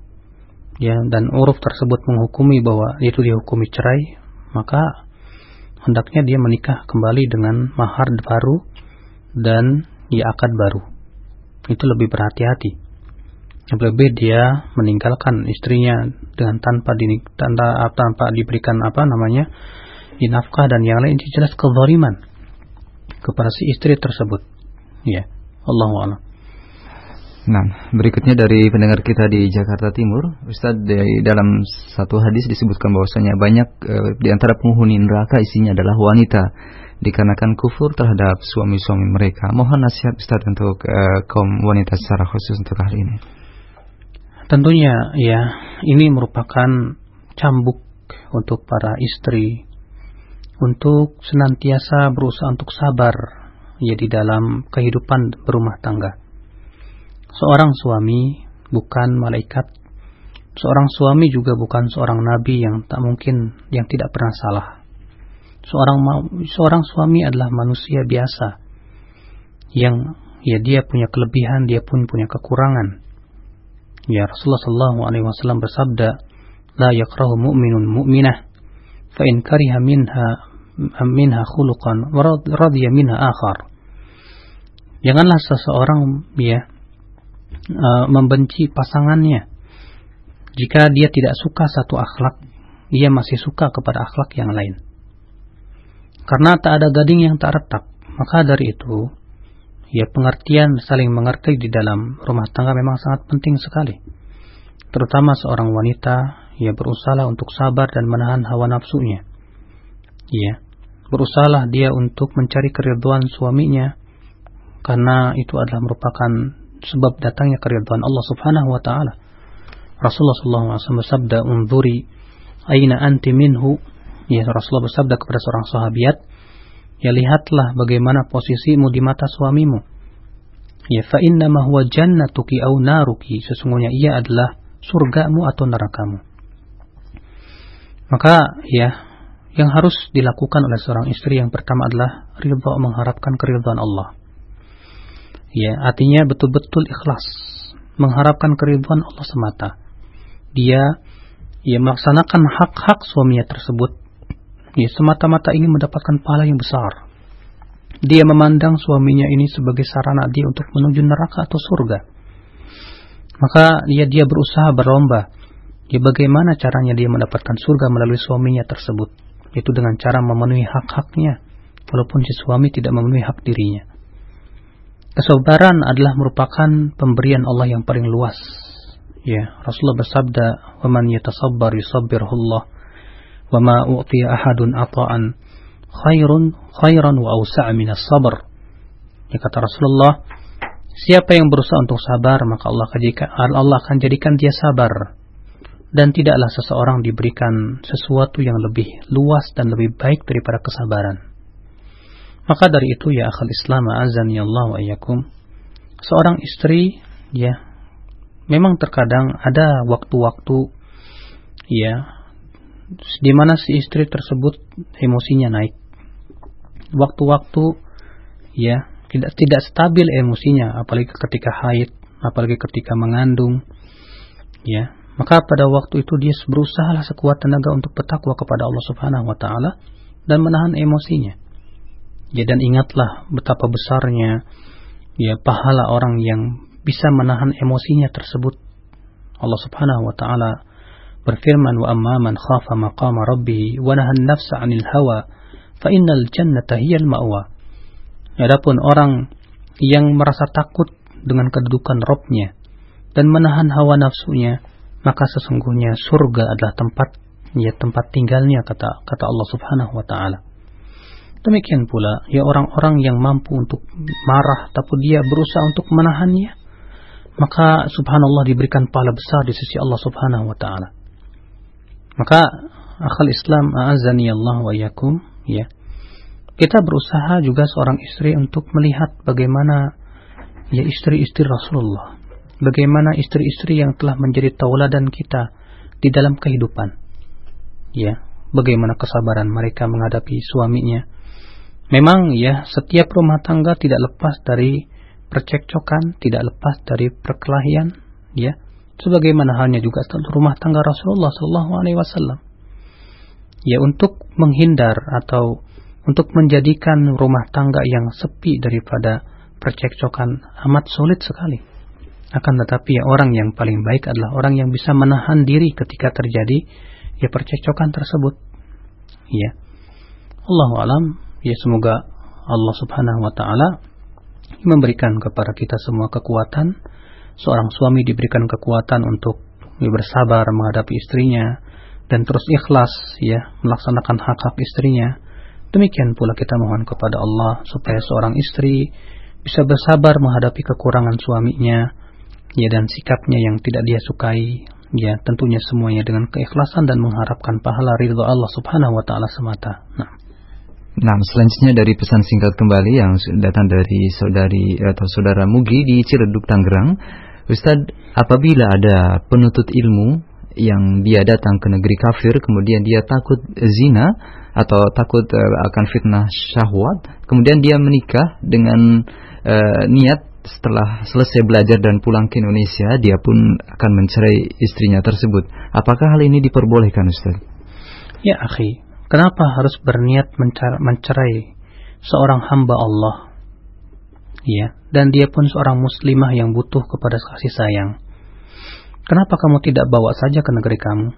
ya dan uruf tersebut menghukumi bahwa itu dihukumi cerai maka hendaknya dia menikah kembali dengan mahar baru dan ya akad baru itu lebih berhati-hati. Lebih dia meninggalkan istrinya dengan tanpa di, tanpa, tanpa diberikan apa namanya nafkah dan yang lain jelas kezaliman kepada si istri tersebut. Ya Allah. Nah, berikutnya dari pendengar kita di Jakarta Timur, Ustadz dari dalam satu hadis disebutkan bahwasanya banyak e, di antara penghuni neraka isinya adalah wanita dikarenakan kufur terhadap suami-suami mereka. Mohon nasihat Ustadz untuk e, kaum wanita secara khusus untuk hal ini. Tentunya ya, ini merupakan cambuk untuk para istri untuk senantiasa berusaha untuk sabar ya di dalam kehidupan berumah tangga. Seorang suami bukan malaikat. Seorang suami juga bukan seorang nabi yang tak mungkin yang tidak pernah salah Seorang seorang suami adalah manusia biasa yang ya dia punya kelebihan, dia pun punya kekurangan. Ya Rasulullah Shallallahu Alaihi Wasallam bersabda, لا يكره مؤمن مؤمنة فإن كره منها minha khuluqan radhiya minha akhar. Janganlah seseorang ya uh, membenci pasangannya jika dia tidak suka satu akhlak, dia masih suka kepada akhlak yang lain. Karena tak ada gading yang tak retak, maka dari itu ya pengertian saling mengerti di dalam rumah tangga memang sangat penting sekali. Terutama seorang wanita ia berusaha untuk sabar dan menahan hawa nafsunya. Ya, berusahalah dia untuk mencari keriduan suaminya karena itu adalah merupakan sebab datangnya keriduan Allah Subhanahu wa taala. Rasulullah SAW bersabda, "Unzuri aina anti minhu." Ya, Rasulullah bersabda kepada seorang sahabat, "Ya lihatlah bagaimana posisimu di mata suamimu." Ya, fa inna ma huwa jannatuki au naruki. Sesungguhnya ia adalah surgamu atau nerakamu. Maka ya, yang harus dilakukan oleh seorang istri yang pertama adalah ridha mengharapkan keridhaan Allah. Ya, artinya betul-betul ikhlas mengharapkan keridhaan Allah semata. Dia ya melaksanakan hak-hak suaminya tersebut semata-mata ingin mendapatkan pahala yang besar. Dia memandang suaminya ini sebagai sarana dia untuk menuju neraka atau surga. Maka dia dia berusaha berlomba Ya bagaimana caranya dia mendapatkan surga melalui suaminya tersebut? Itu dengan cara memenuhi hak-haknya, walaupun si suami tidak memenuhi hak dirinya. Kesabaran adalah merupakan pemberian Allah yang paling luas. Ya, Rasulullah bersabda, "Waman yatasabbar yusabbirullah, wa ma u'tiya ahadun wa awsa'a minas sabr." Ya kata Rasulullah, siapa yang berusaha untuk sabar, maka Allah akan jadikan dia sabar dan tidaklah seseorang diberikan sesuatu yang lebih luas dan lebih baik daripada kesabaran. Maka dari itu ya akal Islam azan ya Allah wa seorang istri ya memang terkadang ada waktu-waktu ya di mana si istri tersebut emosinya naik. Waktu-waktu ya tidak tidak stabil emosinya apalagi ketika haid, apalagi ketika mengandung ya maka pada waktu itu dia berusaha sekuat tenaga untuk bertakwa kepada Allah Subhanahu wa taala dan menahan emosinya. Ya dan ingatlah betapa besarnya ya pahala orang yang bisa menahan emosinya tersebut. Allah Subhanahu wa taala berfirman wa amma man khafa maqama rabbih wa nahan nafsa 'anil hawa fa innal jannata hiyal ma'wa. Adapun orang yang merasa takut dengan kedudukan Robnya dan menahan hawa nafsunya, maka sesungguhnya surga adalah tempat ya tempat tinggalnya kata kata Allah Subhanahu wa taala. Demikian pula ya orang-orang yang mampu untuk marah tapi dia berusaha untuk menahannya maka subhanallah diberikan pahala besar di sisi Allah Subhanahu wa taala. Maka akal Islam azani Allah wa yakum ya. Kita berusaha juga seorang istri untuk melihat bagaimana ya istri-istri Rasulullah bagaimana istri-istri yang telah menjadi tauladan kita di dalam kehidupan. Ya, bagaimana kesabaran mereka menghadapi suaminya. Memang ya, setiap rumah tangga tidak lepas dari percekcokan, tidak lepas dari perkelahian, ya. Sebagaimana halnya juga rumah tangga Rasulullah Shallallahu Alaihi Wasallam. Ya, untuk menghindar atau untuk menjadikan rumah tangga yang sepi daripada percekcokan amat sulit sekali. Akan tetapi ya orang yang paling baik adalah orang yang bisa menahan diri ketika terjadi ya percekcokan tersebut. Ya. Allah alam, ya semoga Allah Subhanahu wa taala memberikan kepada kita semua kekuatan. Seorang suami diberikan kekuatan untuk bersabar menghadapi istrinya dan terus ikhlas ya melaksanakan hak-hak istrinya. Demikian pula kita mohon kepada Allah supaya seorang istri bisa bersabar menghadapi kekurangan suaminya ya dan sikapnya yang tidak dia sukai Ya, tentunya semuanya dengan keikhlasan dan mengharapkan pahala ridho Allah Subhanahu wa taala semata. Nah. Nah, selanjutnya dari pesan singkat kembali yang datang dari saudari atau saudara Mugi di Ciledug Tangerang. Ustadz, apabila ada penuntut ilmu yang dia datang ke negeri kafir, kemudian dia takut zina atau takut uh, akan fitnah syahwat, kemudian dia menikah dengan uh, niat setelah selesai belajar dan pulang ke Indonesia, dia pun akan mencerai istrinya tersebut. Apakah hal ini diperbolehkan, Ustaz? Ya, akhi. Kenapa harus berniat mencerai seorang hamba Allah? Ya, dan dia pun seorang muslimah yang butuh kepada kasih sayang. Kenapa kamu tidak bawa saja ke negeri kamu?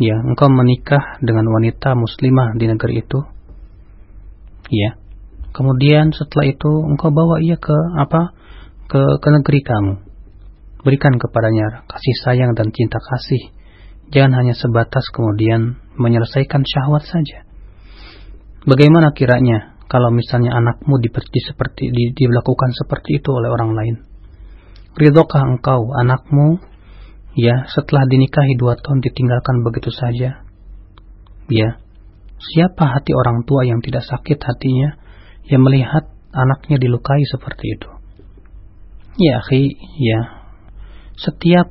Ya, engkau menikah dengan wanita muslimah di negeri itu. Ya. Kemudian setelah itu engkau bawa ia ke apa? Ke ke negeri kamu. Berikan kepadanya kasih sayang dan cinta kasih. Jangan hanya sebatas kemudian menyelesaikan syahwat saja. Bagaimana kiranya kalau misalnya anakmu diperti seperti di, dilakukan seperti itu oleh orang lain? Ridhokah engkau anakmu ya setelah dinikahi dua tahun ditinggalkan begitu saja? Ya, siapa hati orang tua yang tidak sakit hatinya yang melihat anaknya dilukai seperti itu? Ya, akhi, ya. Setiap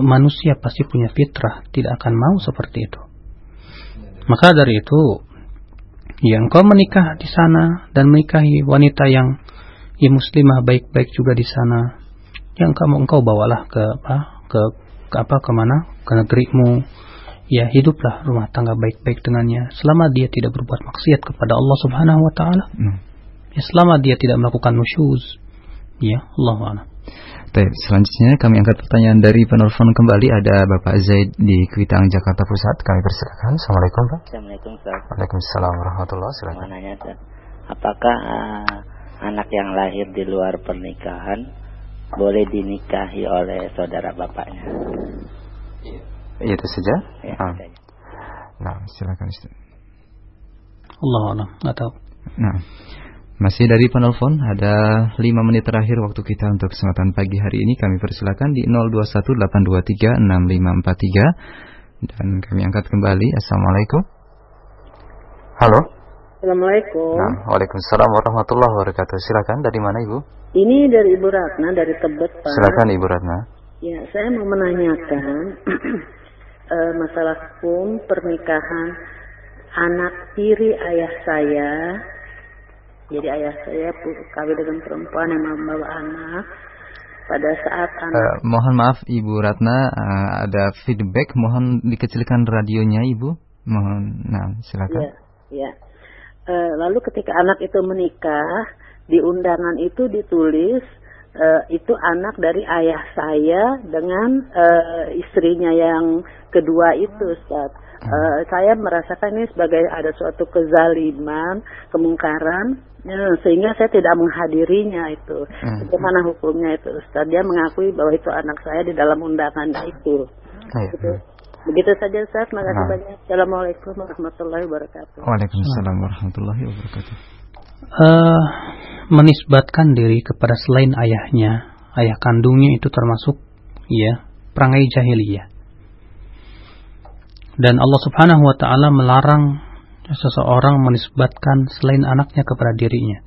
manusia pasti punya fitrah, tidak akan mau seperti itu. Maka dari itu, ya engkau menikah di sana dan menikahi wanita yang ya muslimah baik-baik juga di sana, yang kamu engkau bawalah ke apa ke, ke apa ke mana ke negerimu. Ya hiduplah rumah tangga baik-baik dengannya. Selama dia tidak berbuat maksiat kepada Allah Subhanahu wa taala. Hmm. ya selama dia tidak melakukan nusyuz. Ya Allah Baik, selanjutnya kami angkat pertanyaan dari penelpon kembali ada Bapak Zaid di Kuitang Jakarta Pusat. Kami persilakan. Assalamualaikum Pak. Assalamualaikum Ustaz. Waalaikumsalam warahmatullahi wabarakatuh. Nanya, apakah uh, anak yang lahir di luar pernikahan boleh dinikahi oleh saudara bapaknya. Iya, itu saja. Ya, ah. Nah, silakan Ustaz. Allah Allah, nggak tahu. Nah, masih dari penelpon ada 5 menit terakhir waktu kita untuk kesempatan pagi hari ini kami persilakan di 0218236543 dan kami angkat kembali. Assalamualaikum. Halo. Assalamualaikum. Nah, Waalaikumsalam warahmatullahi wabarakatuh. Silakan dari mana Ibu? Ini dari Ibu Ratna dari Tebet Pak. Silakan Ibu Ratna. Ya, saya mau menanyakan uh, masalah hukum pernikahan anak tiri ayah saya. Jadi ayah saya kawin dengan perempuan yang membawa anak. Pada saat anak. Uh, mohon maaf Ibu Ratna, uh, ada feedback. Mohon dikecilkan radionya Ibu. Mohon, nah silakan. Ya, ya Eh, lalu ketika anak itu menikah, di undangan itu ditulis uh, itu anak dari ayah saya dengan uh, istrinya yang kedua itu, Ustaz. Uh, saya merasakan ini sebagai ada suatu kezaliman, kemungkaran, ya, sehingga saya tidak menghadirinya itu. Hmm. Bagaimana hukumnya itu, Ustaz? Dia mengakui bahwa itu anak saya di dalam undangan itu. Gitu. Begitu saja Ustaz, terima kasih nah. banyak. Assalamualaikum warahmatullahi wabarakatuh. Waalaikumsalam warahmatullahi wabarakatuh. Uh, menisbatkan diri kepada selain ayahnya, ayah kandungnya itu termasuk ya perangai jahiliyah. Dan Allah Subhanahu wa taala melarang seseorang menisbatkan selain anaknya kepada dirinya.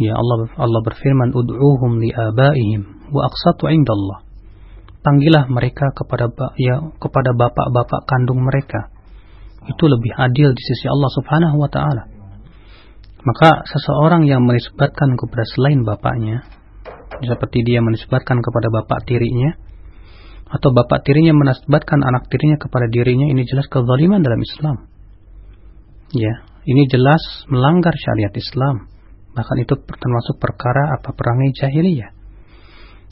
Ya Allah Allah berfirman ud'uhum li abaihim wa aqsatu 'indallah panggillah mereka kepada ya kepada bapak-bapak kandung mereka. Itu lebih adil di sisi Allah Subhanahu wa taala. Maka seseorang yang menisbatkan kepada selain bapaknya seperti dia menisbatkan kepada bapak tirinya atau bapak tirinya menisbatkan anak tirinya kepada dirinya ini jelas kezaliman dalam Islam. Ya, ini jelas melanggar syariat Islam. Bahkan itu termasuk perkara apa perangai jahiliyah.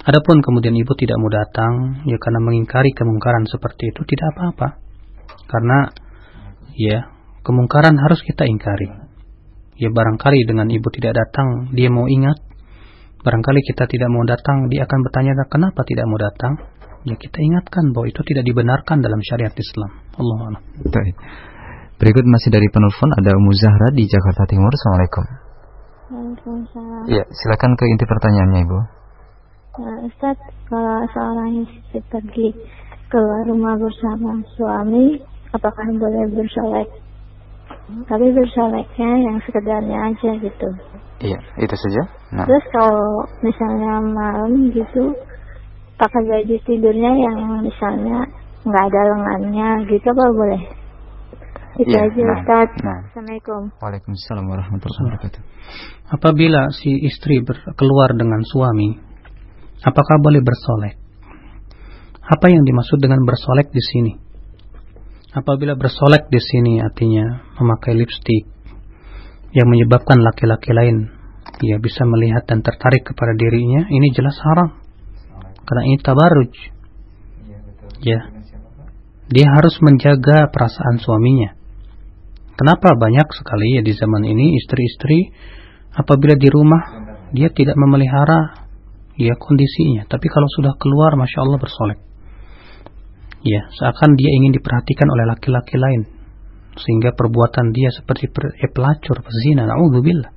Adapun kemudian ibu tidak mau datang ya karena mengingkari kemungkaran seperti itu tidak apa-apa. Karena ya kemungkaran harus kita ingkari. Ya barangkali dengan ibu tidak datang dia mau ingat. Barangkali kita tidak mau datang dia akan bertanya kenapa tidak mau datang. Ya kita ingatkan bahwa itu tidak dibenarkan dalam syariat Islam. Allah Baik. Berikut masih dari penelpon ada Umu Zahra di Jakarta Timur. Assalamualaikum. Waalaikumsalam. Ya, silakan ke inti pertanyaannya Ibu. Uh, Ustaz, kalau seorang istri pergi keluar rumah bersama suami, apakah boleh bersolek? Tapi bersoleknya yang sekedarnya aja gitu. Iya, itu saja. Nah. Terus kalau misalnya malam gitu, pakai baju tidurnya yang misalnya nggak ada lengannya gitu apa boleh? Itu ya, aja nah, Ustaz. Nah. Assalamualaikum. Waalaikumsalam warahmatullahi wabarakatuh. Apabila si istri keluar dengan suami, apakah boleh bersolek? Apa yang dimaksud dengan bersolek di sini? Apabila bersolek di sini artinya memakai lipstik yang menyebabkan laki-laki lain ya bisa melihat dan tertarik kepada dirinya, ini jelas haram. Karena ini tabarruj. Ya. Dia harus menjaga perasaan suaminya Kenapa banyak sekali ya di zaman ini istri-istri apabila di rumah dia tidak memelihara ya kondisinya, tapi kalau sudah keluar masya Allah bersolek. Ya, seakan dia ingin diperhatikan oleh laki-laki lain sehingga perbuatan dia seperti per, ya, pelacur, pezina, naudzubillah.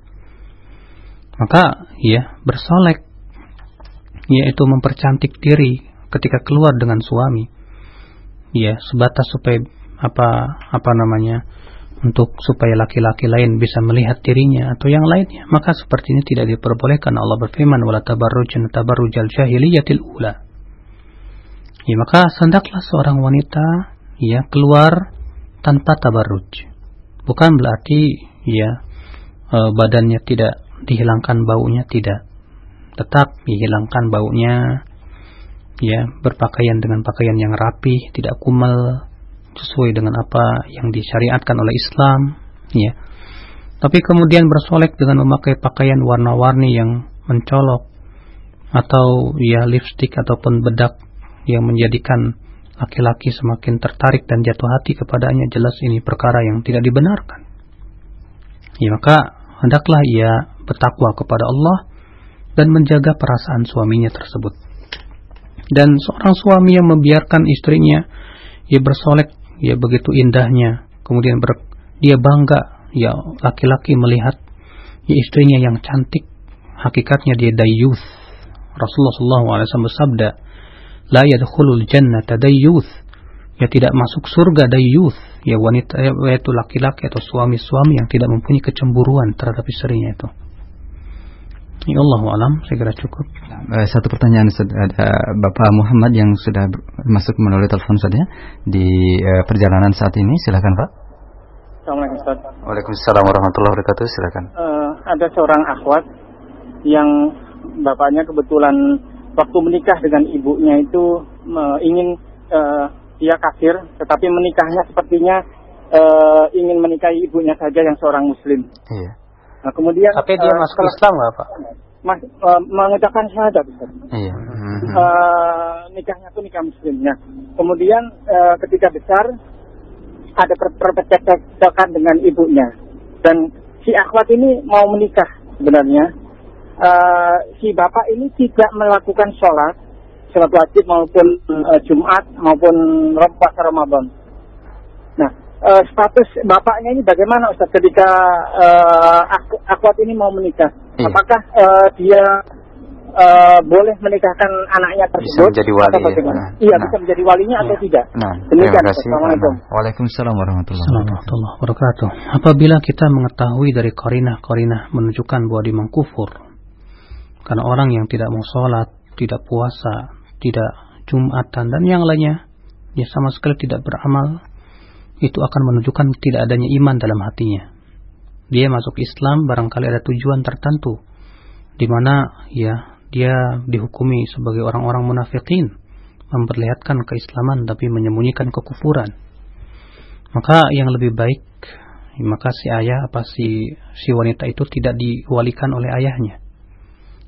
Maka ya bersolek yaitu mempercantik diri ketika keluar dengan suami. Ya, sebatas supaya apa apa namanya? untuk supaya laki-laki lain bisa melihat dirinya atau yang lainnya maka seperti ini tidak diperbolehkan Allah berfirman wala tabarrujun tabarrujal jahiliyatil ula ya maka sendaklah seorang wanita ya keluar tanpa tabarruj bukan berarti ya e, badannya tidak dihilangkan baunya tidak tetap dihilangkan baunya. Ya berpakaian dengan pakaian yang rapi tidak kumal sesuai dengan apa yang disyariatkan oleh Islam. Ya. Tapi kemudian bersolek dengan memakai pakaian warna-warni yang mencolok atau ya lipstick ataupun bedak yang menjadikan laki-laki semakin tertarik dan jatuh hati kepadanya jelas ini perkara yang tidak dibenarkan. Ya maka hendaklah ia bertakwa kepada Allah dan menjaga perasaan suaminya tersebut. Dan seorang suami yang membiarkan istrinya ia bersolek ya begitu indahnya. Kemudian ber, dia bangga ya laki-laki melihat ya istrinya yang cantik. Hakikatnya dia dayuth. Rasulullah SAW bersabda la yadkhulul jannata dayuth. Ya tidak masuk surga dayuth. Ya wanita yaitu laki-laki atau suami-suami yang tidak mempunyai kecemburuan terhadap istrinya itu Ya Allah alam, saya kira cukup. Eh, satu pertanyaan ada Bapak Muhammad yang sudah masuk melalui telepon saja di uh, perjalanan saat ini. Silakan Pak. Assalamualaikum Ustaz. Waalaikumsalam warahmatullahi wabarakatuh. Silakan. Uh, ada seorang akhwat yang bapaknya kebetulan waktu menikah dengan ibunya itu uh, ingin uh, dia kafir, tetapi menikahnya sepertinya uh, ingin menikahi ibunya saja yang seorang muslim. Iya. Nah, kemudian Tapi dia uh, masuk Islam nggak Pak? Mas, uh, mengucapkan syahadat Iya. Uh, nikahnya itu nikah muslimnya. Kemudian uh, ketika besar ada perpecahan dengan ibunya dan si akhwat ini mau menikah sebenarnya. Uh, si bapak ini tidak melakukan sholat sholat wajib maupun uh, Jumat maupun puasa Ramadan. Nah, uh, status bapaknya ini bagaimana Ustaz ketika uh, akwat ini mau menikah? Iya. Apakah uh, dia uh, boleh menikahkan anaknya tersebut? Bisa menjadi wali. Ya? Nah, iya, nah. bisa menjadi walinya atau tidak? Nah, Demikian. Terima kasih. Assalamualaikum. Waalaikumsalam warahmatullahi wabarakatuh. Apabila kita mengetahui dari korinah-korinah menunjukkan bahwa dia mengkufur, karena orang yang tidak mau sholat, tidak puasa, tidak jumatan dan yang lainnya, dia sama sekali tidak beramal itu akan menunjukkan tidak adanya iman dalam hatinya. Dia masuk Islam barangkali ada tujuan tertentu di mana ya dia dihukumi sebagai orang-orang munafikin memperlihatkan keislaman tapi menyembunyikan kekufuran. Maka yang lebih baik maka si ayah apa si si wanita itu tidak diwalikan oleh ayahnya.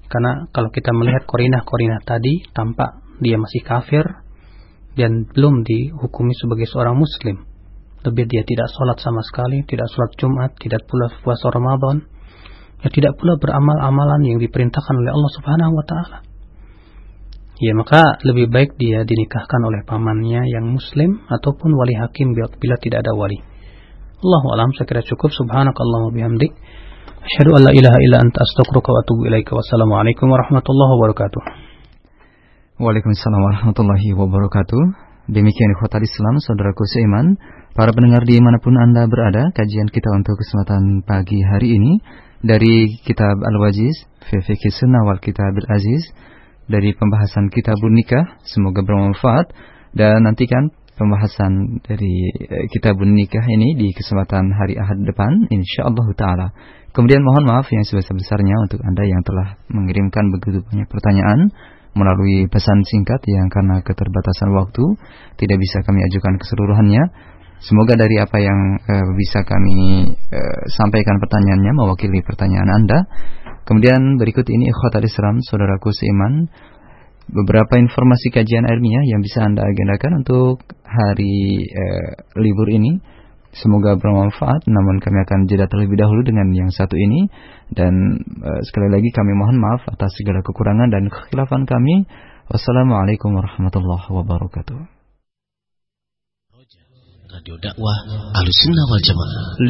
Karena kalau kita melihat korinah-korinah tadi tampak dia masih kafir dan belum dihukumi sebagai seorang muslim lebih dia tidak sholat sama sekali, tidak sholat Jumat, tidak pula puasa Ramadan, ya tidak pula beramal amalan yang diperintahkan oleh Allah Subhanahu wa taala. Ya maka lebih baik dia dinikahkan oleh pamannya yang muslim ataupun wali hakim bila tidak ada wali. Allahu alam saya kira cukup subhanakallahumma bihamdik asyhadu an la ilaha illa anta astaghfiruka wa atubu ilaika wassalamu alaikum warahmatullahi wabarakatuh. Waalaikumsalam warahmatullahi wabarakatuh. Demikian khotbah Islam, saudaraku seiman. Para pendengar di mana pun Anda berada, kajian kita untuk kesempatan pagi hari ini dari Kitab Al-Wajiz, Fiqh Sunnah wal Kitab Al-Aziz, dari pembahasan Kitabun Nikah, semoga bermanfaat dan nantikan pembahasan dari eh, Kitabun Nikah ini di kesempatan hari Ahad depan insyaallah taala. Kemudian mohon maaf yang sebesar-besarnya untuk Anda yang telah mengirimkan begitu banyak pertanyaan melalui pesan singkat yang karena keterbatasan waktu tidak bisa kami ajukan keseluruhannya. Semoga dari apa yang uh, bisa kami uh, sampaikan pertanyaannya mewakili pertanyaan Anda. Kemudian berikut ini ikhwatal Islam, saudaraku seiman, beberapa informasi kajian ilmiah yang bisa Anda agendakan untuk hari uh, libur ini. Semoga bermanfaat, namun kami akan jeda terlebih dahulu dengan yang satu ini. Dan sekali lagi kami mohon maaf atas segala kekurangan dan kekhilafan kami. Wassalamualaikum warahmatullahi wabarakatuh. Radio dakwah Ahlussunnah wal Jamaah.